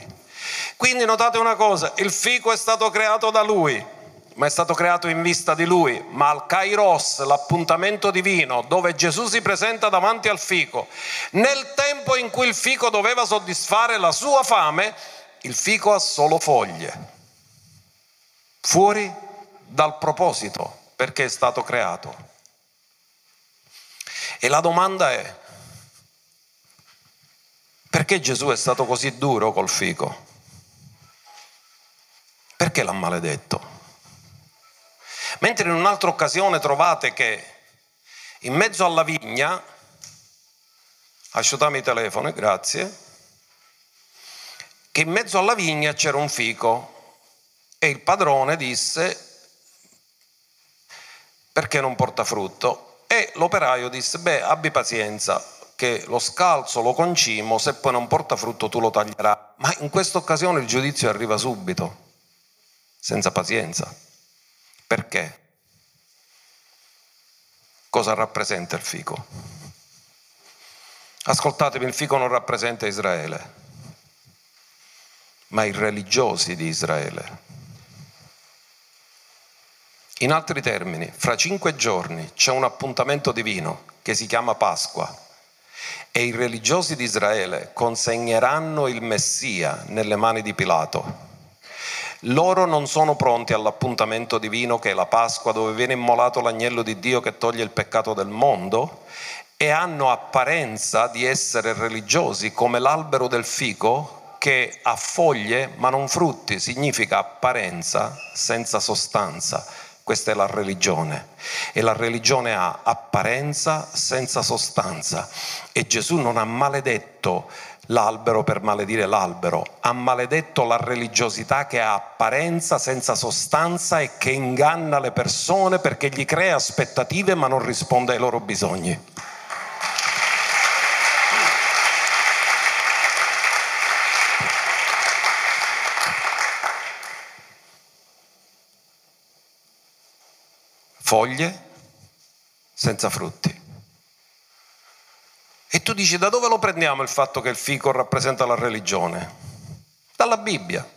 Quindi notate una cosa, il fico è stato creato da lui, ma è stato creato in vista di lui, ma al Kairos, l'appuntamento divino, dove Gesù si presenta davanti al fico, nel tempo in cui il fico doveva soddisfare la sua fame, il fico ha solo foglie fuori dal proposito perché è stato creato. E la domanda è, perché Gesù è stato così duro col fico? Perché l'ha maledetto? Mentre in un'altra occasione trovate che in mezzo alla vigna, asciutami i telefoni, grazie, che in mezzo alla vigna c'era un fico e il padrone disse, perché non porta frutto? E l'operaio disse, beh, abbi pazienza, che lo scalzo lo concimo, se poi non porta frutto tu lo taglierai. Ma in questa occasione il giudizio arriva subito, senza pazienza. Perché? Cosa rappresenta il fico? Ascoltatemi, il fico non rappresenta Israele, ma i religiosi di Israele. In altri termini, fra cinque giorni c'è un appuntamento divino che si chiama Pasqua e i religiosi di Israele consegneranno il Messia nelle mani di Pilato. Loro non sono pronti all'appuntamento divino che è la Pasqua dove viene immolato l'agnello di Dio che toglie il peccato del mondo e hanno apparenza di essere religiosi come l'albero del fico che ha foglie ma non frutti, significa apparenza senza sostanza questa è la religione. E la religione ha apparenza senza sostanza. E Gesù non ha maledetto l'albero per maledire l'albero, ha maledetto la religiosità che ha apparenza senza sostanza e che inganna le persone perché gli crea aspettative ma non risponde ai loro bisogni. Foglie senza frutti. E tu dici da dove lo prendiamo il fatto che il fico rappresenta la religione? Dalla Bibbia.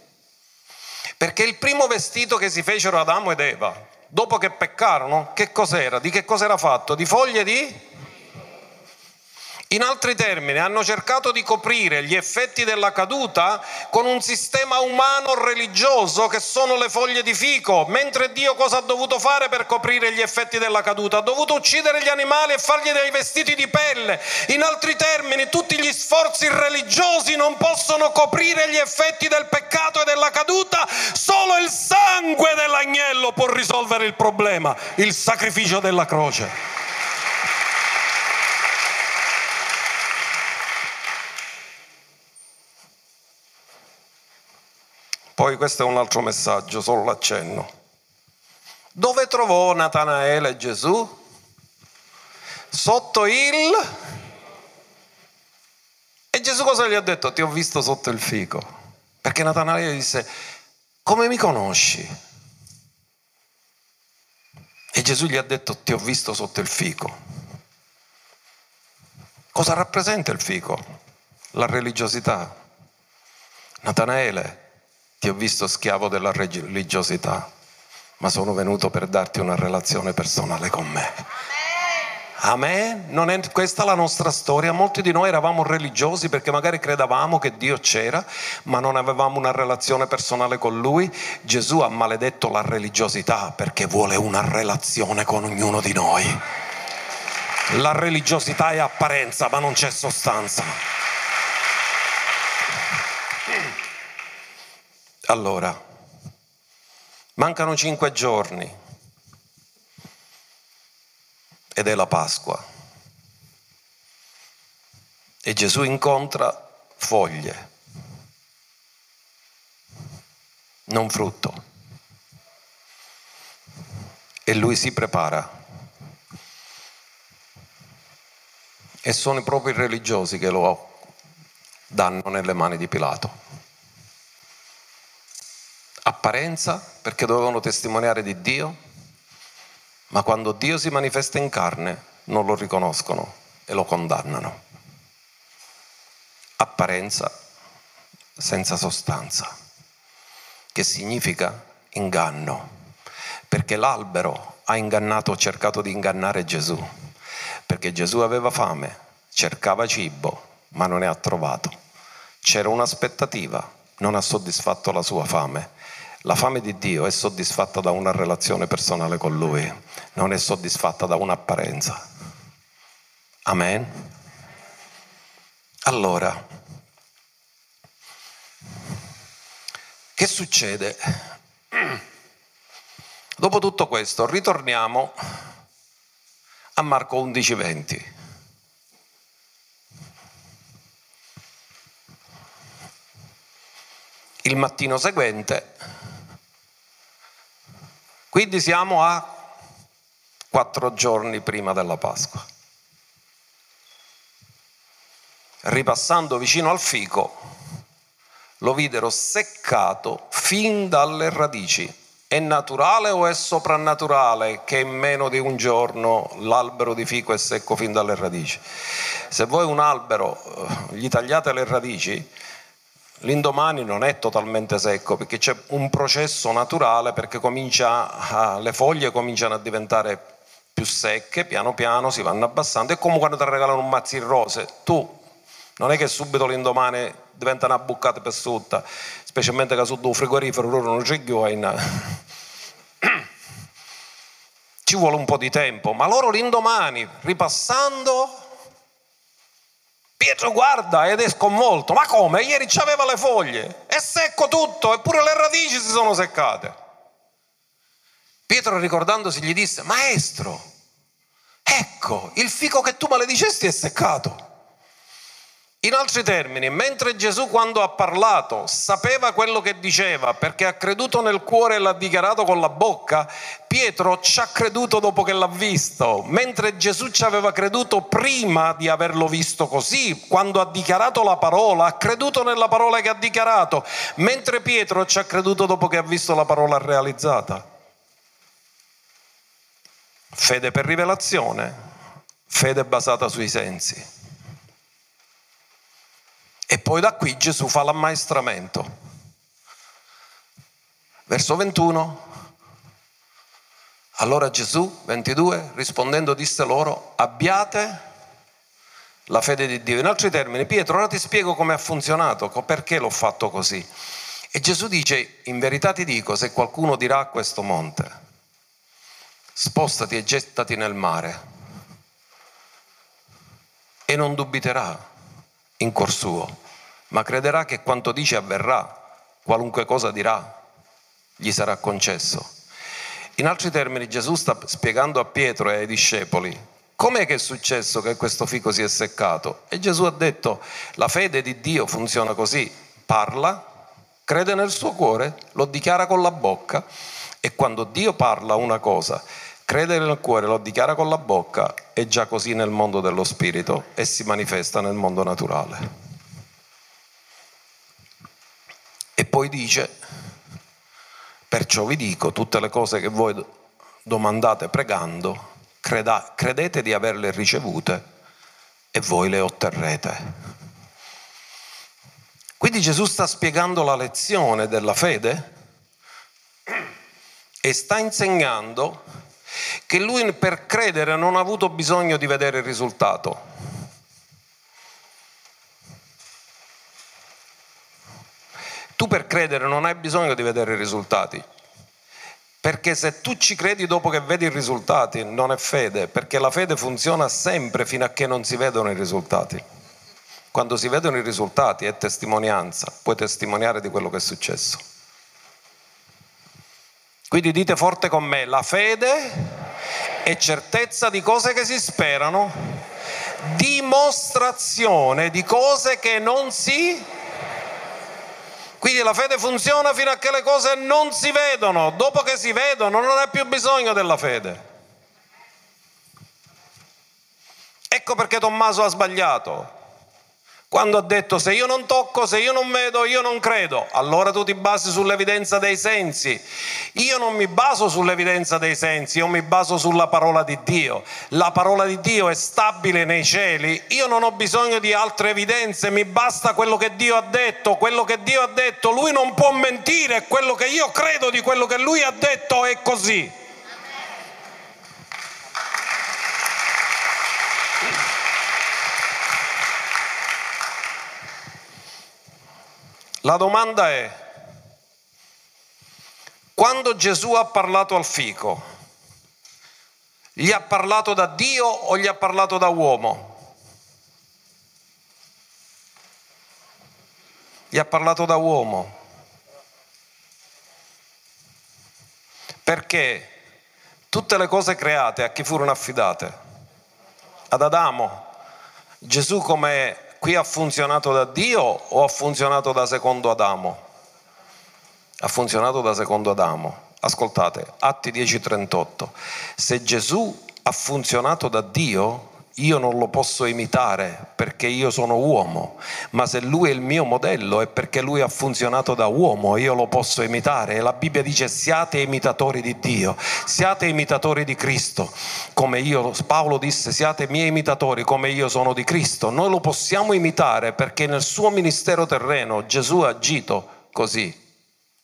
Perché il primo vestito che si fecero Adamo ed Eva, dopo che peccarono, che cos'era? Di che cos'era fatto? Di foglie di in altri termini, hanno cercato di coprire gli effetti della caduta con un sistema umano religioso che sono le foglie di fico, mentre Dio cosa ha dovuto fare per coprire gli effetti della caduta? Ha dovuto uccidere gli animali e fargli dei vestiti di pelle. In altri termini, tutti gli sforzi religiosi non possono coprire gli effetti del peccato e della caduta, solo il sangue dell'agnello può risolvere il problema, il sacrificio della croce. Poi questo è un altro messaggio, solo l'accenno. Dove trovò Natanaele Gesù? Sotto il... E Gesù cosa gli ha detto? Ti ho visto sotto il fico. Perché Natanaele disse, come mi conosci? E Gesù gli ha detto, ti ho visto sotto il fico. Cosa rappresenta il fico? La religiosità. Natanaele, ti ho visto schiavo della religiosità, ma sono venuto per darti una relazione personale con me. Amen. Non è questa la nostra storia. Molti di noi eravamo religiosi perché magari credevamo che Dio c'era, ma non avevamo una relazione personale con Lui. Gesù ha maledetto la religiosità perché vuole una relazione con ognuno di noi. La religiosità è apparenza, ma non c'è sostanza. Allora, mancano cinque giorni ed è la Pasqua. E Gesù incontra foglie, non frutto. E lui si prepara. E sono proprio i religiosi che lo danno nelle mani di Pilato. Apparenza perché dovevano testimoniare di Dio, ma quando Dio si manifesta in carne non lo riconoscono e lo condannano. Apparenza senza sostanza, che significa inganno, perché l'albero ha ingannato, cercato di ingannare Gesù, perché Gesù aveva fame, cercava cibo, ma non ne ha trovato. C'era un'aspettativa, non ha soddisfatto la sua fame la fame di Dio è soddisfatta da una relazione personale con Lui, non è soddisfatta da un'apparenza. Amen. Allora, che succede? Dopo tutto questo, ritorniamo a Marco 11:20. Il mattino seguente quindi siamo a quattro giorni prima della Pasqua. Ripassando vicino al fico, lo videro seccato fin dalle radici. È naturale o è soprannaturale che in meno di un giorno l'albero di fico è secco fin dalle radici? Se voi un albero eh, gli tagliate le radici, L'indomani non è totalmente secco perché c'è un processo naturale perché a, le foglie cominciano a diventare più secche, piano piano si vanno abbassando. È come quando ti regalano un mazzo in rose. Tu non è che subito l'indomani diventa una buccata per sotto, specialmente che sotto un frigorifero loro non c'è più. Ci vuole un po' di tempo, ma loro l'indomani, ripassando, Pietro guarda ed è sconvolto. Ma come? Ieri c'aveva le foglie, è secco tutto, eppure le radici si sono seccate. Pietro ricordandosi gli disse, maestro, ecco, il fico che tu maledicesti è seccato. In altri termini, mentre Gesù quando ha parlato sapeva quello che diceva perché ha creduto nel cuore e l'ha dichiarato con la bocca, Pietro ci ha creduto dopo che l'ha visto, mentre Gesù ci aveva creduto prima di averlo visto così, quando ha dichiarato la parola, ha creduto nella parola che ha dichiarato, mentre Pietro ci ha creduto dopo che ha visto la parola realizzata. Fede per rivelazione, fede basata sui sensi. E poi da qui Gesù fa l'ammaestramento. Verso 21. Allora Gesù, 22, rispondendo disse loro, abbiate la fede di Dio. In altri termini, Pietro, ora ti spiego come ha funzionato, perché l'ho fatto così. E Gesù dice, in verità ti dico, se qualcuno dirà a questo monte, spostati e gettati nel mare, e non dubiterà in cuor suo, ma crederà che quanto dice avverrà, qualunque cosa dirà, gli sarà concesso. In altri termini Gesù sta spiegando a Pietro e ai discepoli com'è che è successo che questo fico si è seccato? E Gesù ha detto la fede di Dio funziona così, parla, crede nel suo cuore, lo dichiara con la bocca E quando Dio parla una cosa, crede nel cuore, lo dichiara con la bocca, è già così nel mondo dello spirito e si manifesta nel mondo naturale. E poi dice, perciò vi dico, tutte le cose che voi domandate pregando, creda, credete di averle ricevute e voi le otterrete. Quindi Gesù sta spiegando la lezione della fede e sta insegnando che lui per credere non ha avuto bisogno di vedere il risultato. Tu per credere non hai bisogno di vedere i risultati, perché se tu ci credi dopo che vedi i risultati non è fede, perché la fede funziona sempre fino a che non si vedono i risultati. Quando si vedono i risultati è testimonianza, puoi testimoniare di quello che è successo. Quindi dite forte con me, la fede è certezza di cose che si sperano, dimostrazione di cose che non si quindi la fede funziona fino a che le cose non si vedono, dopo che si vedono non hai più bisogno della fede. Ecco perché Tommaso ha sbagliato. Quando ha detto se io non tocco, se io non vedo, io non credo, allora tu ti basi sull'evidenza dei sensi. Io non mi baso sull'evidenza dei sensi, io mi baso sulla parola di Dio. La parola di Dio è stabile nei cieli, io non ho bisogno di altre evidenze, mi basta quello che Dio ha detto, quello che Dio ha detto, lui non può mentire, quello che io credo di quello che lui ha detto è così. La domanda è, quando Gesù ha parlato al fico, gli ha parlato da Dio o gli ha parlato da uomo? Gli ha parlato da uomo. Perché tutte le cose create a chi furono affidate? Ad Adamo. Gesù come qui ha funzionato da Dio o ha funzionato da secondo Adamo? Ha funzionato da secondo Adamo. Ascoltate, Atti 10:38. Se Gesù ha funzionato da Dio, io non lo posso imitare perché io sono uomo, ma se lui è il mio modello è perché lui ha funzionato da uomo, io lo posso imitare. E la Bibbia dice siate imitatori di Dio, siate imitatori di Cristo, come io, Paolo disse siate miei imitatori come io sono di Cristo. Noi lo possiamo imitare perché nel suo ministero terreno Gesù ha agito così,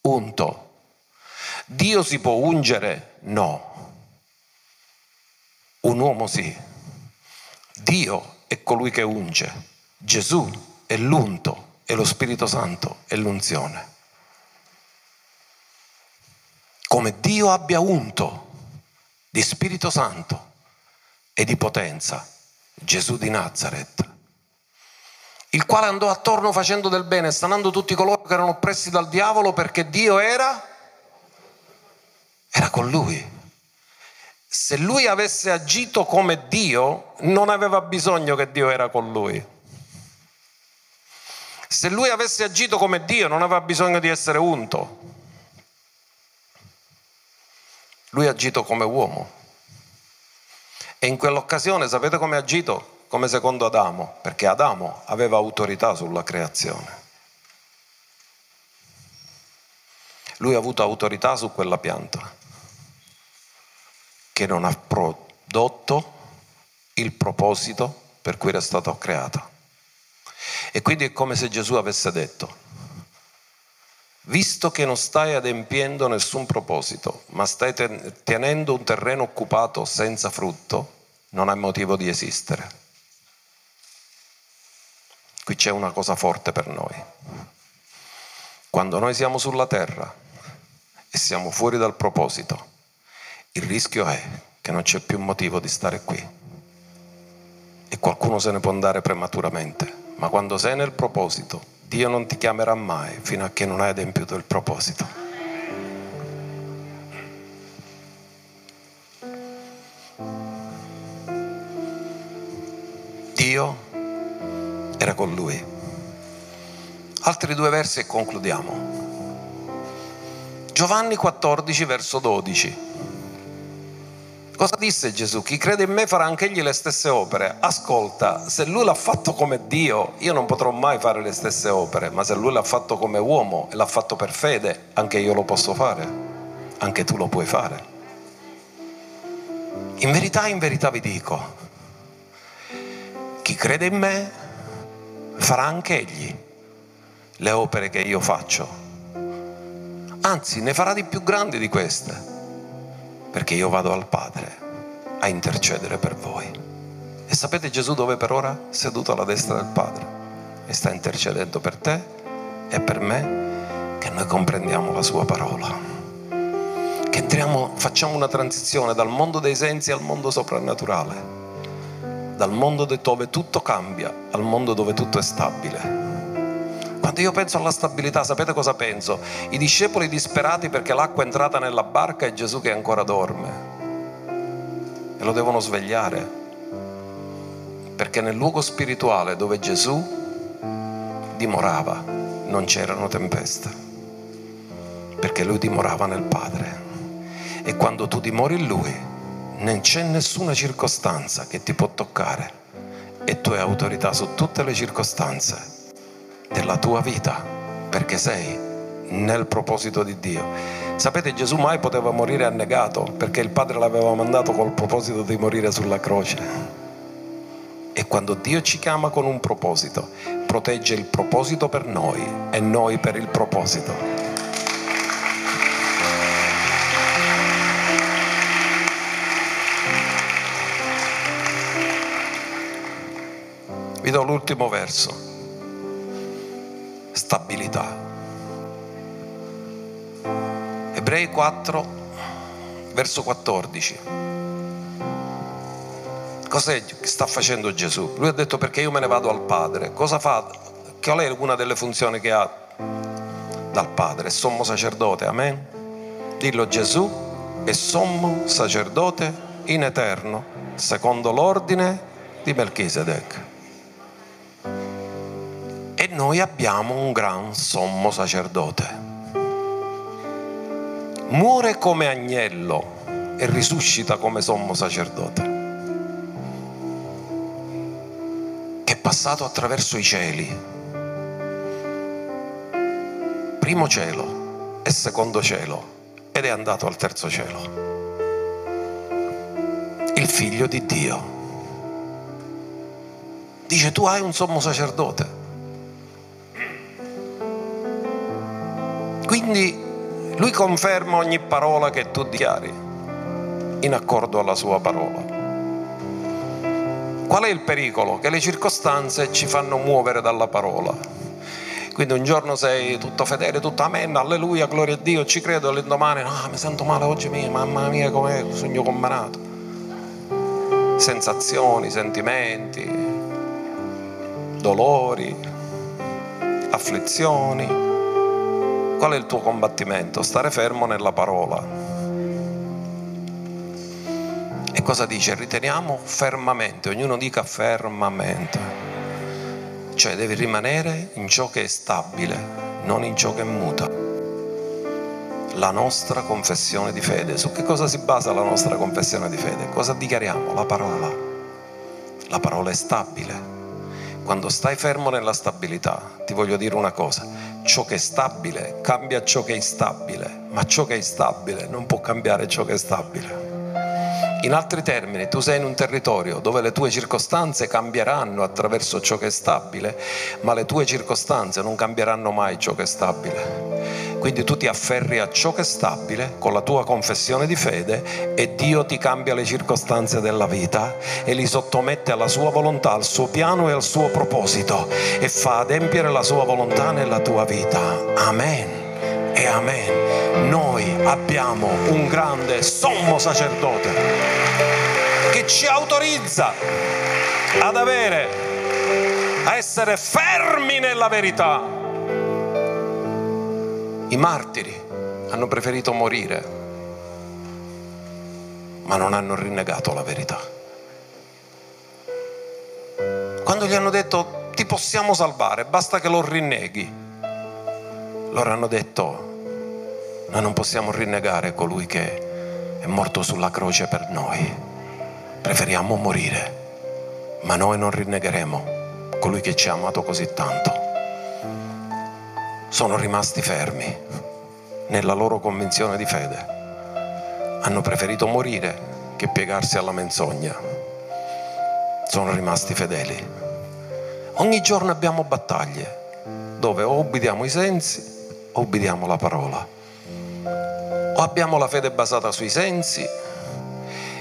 unto. Dio si può ungere? No. Un uomo sì. Dio è colui che unge, Gesù è l'unto e lo Spirito Santo è l'unzione. Come Dio abbia unto di Spirito Santo e di potenza Gesù di Nazareth, il quale andò attorno facendo del bene, stanando tutti coloro che erano oppressi dal diavolo perché Dio era, era con lui se lui avesse agito come Dio, non aveva bisogno che Dio era con lui. Se lui avesse agito come Dio, non aveva bisogno di essere unto. Lui ha agito come uomo. E in quell'occasione sapete come ha agito? Come secondo Adamo, perché Adamo aveva autorità sulla creazione. Lui ha avuto autorità su quella pianta che non ha prodotto il proposito per cui era stato creato. E quindi è come se Gesù avesse detto, visto che non stai adempiendo nessun proposito, ma stai tenendo un terreno occupato senza frutto, non hai motivo di esistere. Qui c'è una cosa forte per noi. Quando noi siamo sulla terra e siamo fuori dal proposito, il rischio è che non c'è più motivo di stare qui e qualcuno se ne può andare prematuramente, ma quando sei nel proposito, Dio non ti chiamerà mai fino a che non hai adempiuto il proposito. Dio era con lui. Altri due versi e concludiamo. Giovanni 14 verso 12. Cosa disse Gesù? Chi crede in me farà anch'egli le stesse opere. Ascolta, se lui l'ha fatto come Dio, io non potrò mai fare le stesse opere, ma se lui l'ha fatto come uomo e l'ha fatto per fede, anche io lo posso fare, anche tu lo puoi fare. In verità, in verità vi dico, chi crede in me farà anch'egli le opere che io faccio. Anzi, ne farà di più grandi di queste perché io vado al Padre a intercedere per voi. E sapete Gesù dove per ora? Seduto alla destra del Padre e sta intercedendo per te e per me che noi comprendiamo la sua parola. Che entriamo, facciamo una transizione dal mondo dei sensi al mondo soprannaturale, dal mondo dove tutto cambia al mondo dove tutto è stabile quando io penso alla stabilità, sapete cosa penso? I discepoli disperati perché l'acqua è entrata nella barca e Gesù che ancora dorme. E lo devono svegliare. Perché nel luogo spirituale dove Gesù dimorava non c'erano tempeste. Perché lui dimorava nel Padre. E quando tu dimori in lui non c'è nessuna circostanza che ti può toccare e tu hai autorità su tutte le circostanze della tua vita, perché sei nel proposito di Dio. Sapete, Gesù mai poteva morire annegato perché il Padre l'aveva mandato col proposito di morire sulla croce. E quando Dio ci chiama con un proposito, protegge il proposito per noi e noi per il proposito. Vi do l'ultimo verso stabilità. Ebrei 4, verso 14. Cos'è che sta facendo Gesù? Lui ha detto perché io me ne vado al Padre. Cosa fa? Qual è una delle funzioni che ha dal Padre? Sommo sacerdote, amen? Dillo Gesù è sommo sacerdote in eterno, secondo l'ordine di Melchisedec noi abbiamo un gran sommo sacerdote. Muore come agnello e risuscita come sommo sacerdote. Che è passato attraverso i cieli. Primo cielo e secondo cielo ed è andato al terzo cielo. Il figlio di Dio. Dice tu hai un sommo sacerdote Quindi lui conferma ogni parola che tu dichiari in accordo alla sua parola. Qual è il pericolo? Che le circostanze ci fanno muovere dalla parola. Quindi un giorno sei tutto fedele, tutto amen, alleluia, gloria a Dio, ci credo, l'indomani, no, ah, mi sento male oggi, mia, mamma mia, come sogno combinato. Sensazioni, sentimenti, dolori, afflizioni Qual è il tuo combattimento? Stare fermo nella parola. E cosa dice? Riteniamo fermamente, ognuno dica fermamente. Cioè devi rimanere in ciò che è stabile, non in ciò che muta. La nostra confessione di fede. Su che cosa si basa la nostra confessione di fede? Cosa dichiariamo? La parola. La parola è stabile. Quando stai fermo nella stabilità, ti voglio dire una cosa ciò che è stabile cambia ciò che è instabile, ma ciò che è instabile non può cambiare ciò che è stabile. In altri termini, tu sei in un territorio dove le tue circostanze cambieranno attraverso ciò che è stabile, ma le tue circostanze non cambieranno mai ciò che è stabile. Quindi tu ti afferri a ciò che è stabile con la tua confessione di fede e Dio ti cambia le circostanze della vita e li sottomette alla sua volontà, al suo piano e al suo proposito e fa adempiere la sua volontà nella tua vita. Amen e amen. Noi abbiamo un grande sommo sacerdote che ci autorizza ad avere, a essere fermi nella verità i martiri hanno preferito morire, ma non hanno rinnegato la verità. Quando gli hanno detto ti possiamo salvare, basta che lo rinneghi, loro hanno detto Noi non possiamo rinnegare colui che è morto sulla croce per noi. Preferiamo morire, ma noi non rinnegheremo colui che ci ha amato così tanto. Sono rimasti fermi nella loro convinzione di fede. Hanno preferito morire che piegarsi alla menzogna. Sono rimasti fedeli. Ogni giorno abbiamo battaglie dove o ubbidiamo i sensi o ubbidiamo la parola o abbiamo la fede basata sui sensi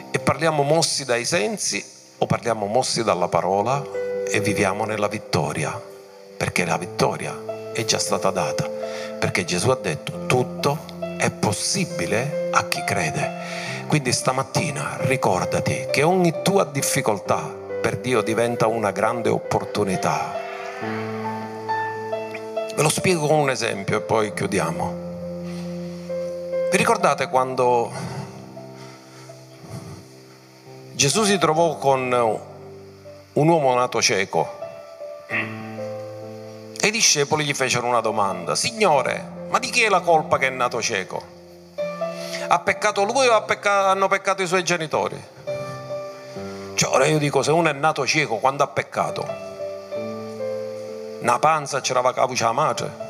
e parliamo mossi dai sensi o parliamo mossi dalla parola e viviamo nella vittoria, perché la vittoria è già stata data, perché Gesù ha detto tutto è possibile a chi crede. Quindi stamattina ricordati che ogni tua difficoltà per Dio diventa una grande opportunità. Ve lo spiego con un esempio e poi chiudiamo. Vi ricordate quando Gesù si trovò con un uomo nato cieco e i discepoli gli fecero una domanda, Signore, ma di chi è la colpa che è nato cieco? Ha peccato lui o peccato, hanno peccato i suoi genitori? Cioè, ora io dico, se uno è nato cieco, quando ha peccato? Una panza c'era la capuccia la madre?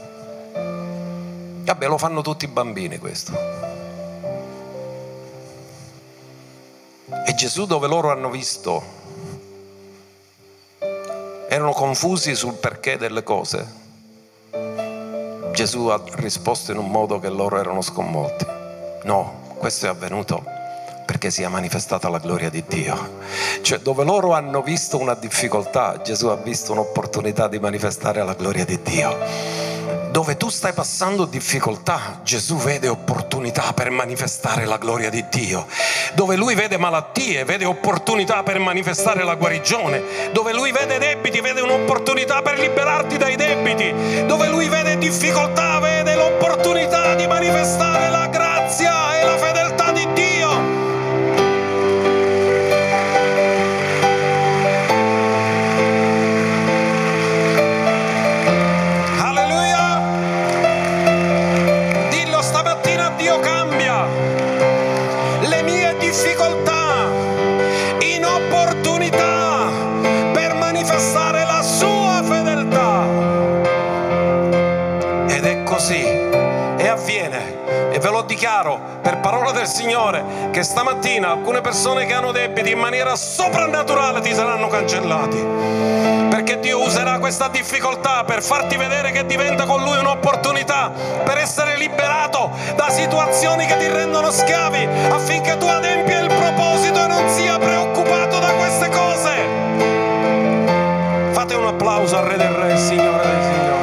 Vabbè, lo fanno tutti i bambini questo. E Gesù dove loro hanno visto, erano confusi sul perché delle cose. Gesù ha risposto in un modo che loro erano sconvolti. No, questo è avvenuto perché sia manifestata la gloria di Dio. Cioè dove loro hanno visto una difficoltà, Gesù ha visto un'opportunità di manifestare la gloria di Dio dove tu stai passando difficoltà, Gesù vede opportunità per manifestare la gloria di Dio. Dove lui vede malattie, vede opportunità per manifestare la guarigione. Dove lui vede debiti, vede un'opportunità per liberarti dai debiti. Dove lui vede difficoltà, vede l'opportunità di manifestare la grazia parola del Signore che stamattina alcune persone che hanno debiti in maniera soprannaturale ti saranno cancellati. Perché Dio userà questa difficoltà per farti vedere che diventa con Lui un'opportunità per essere liberato da situazioni che ti rendono schiavi affinché tu adempia il proposito e non sia preoccupato da queste cose. Fate un applauso al Re del Re, Signore dei Signori.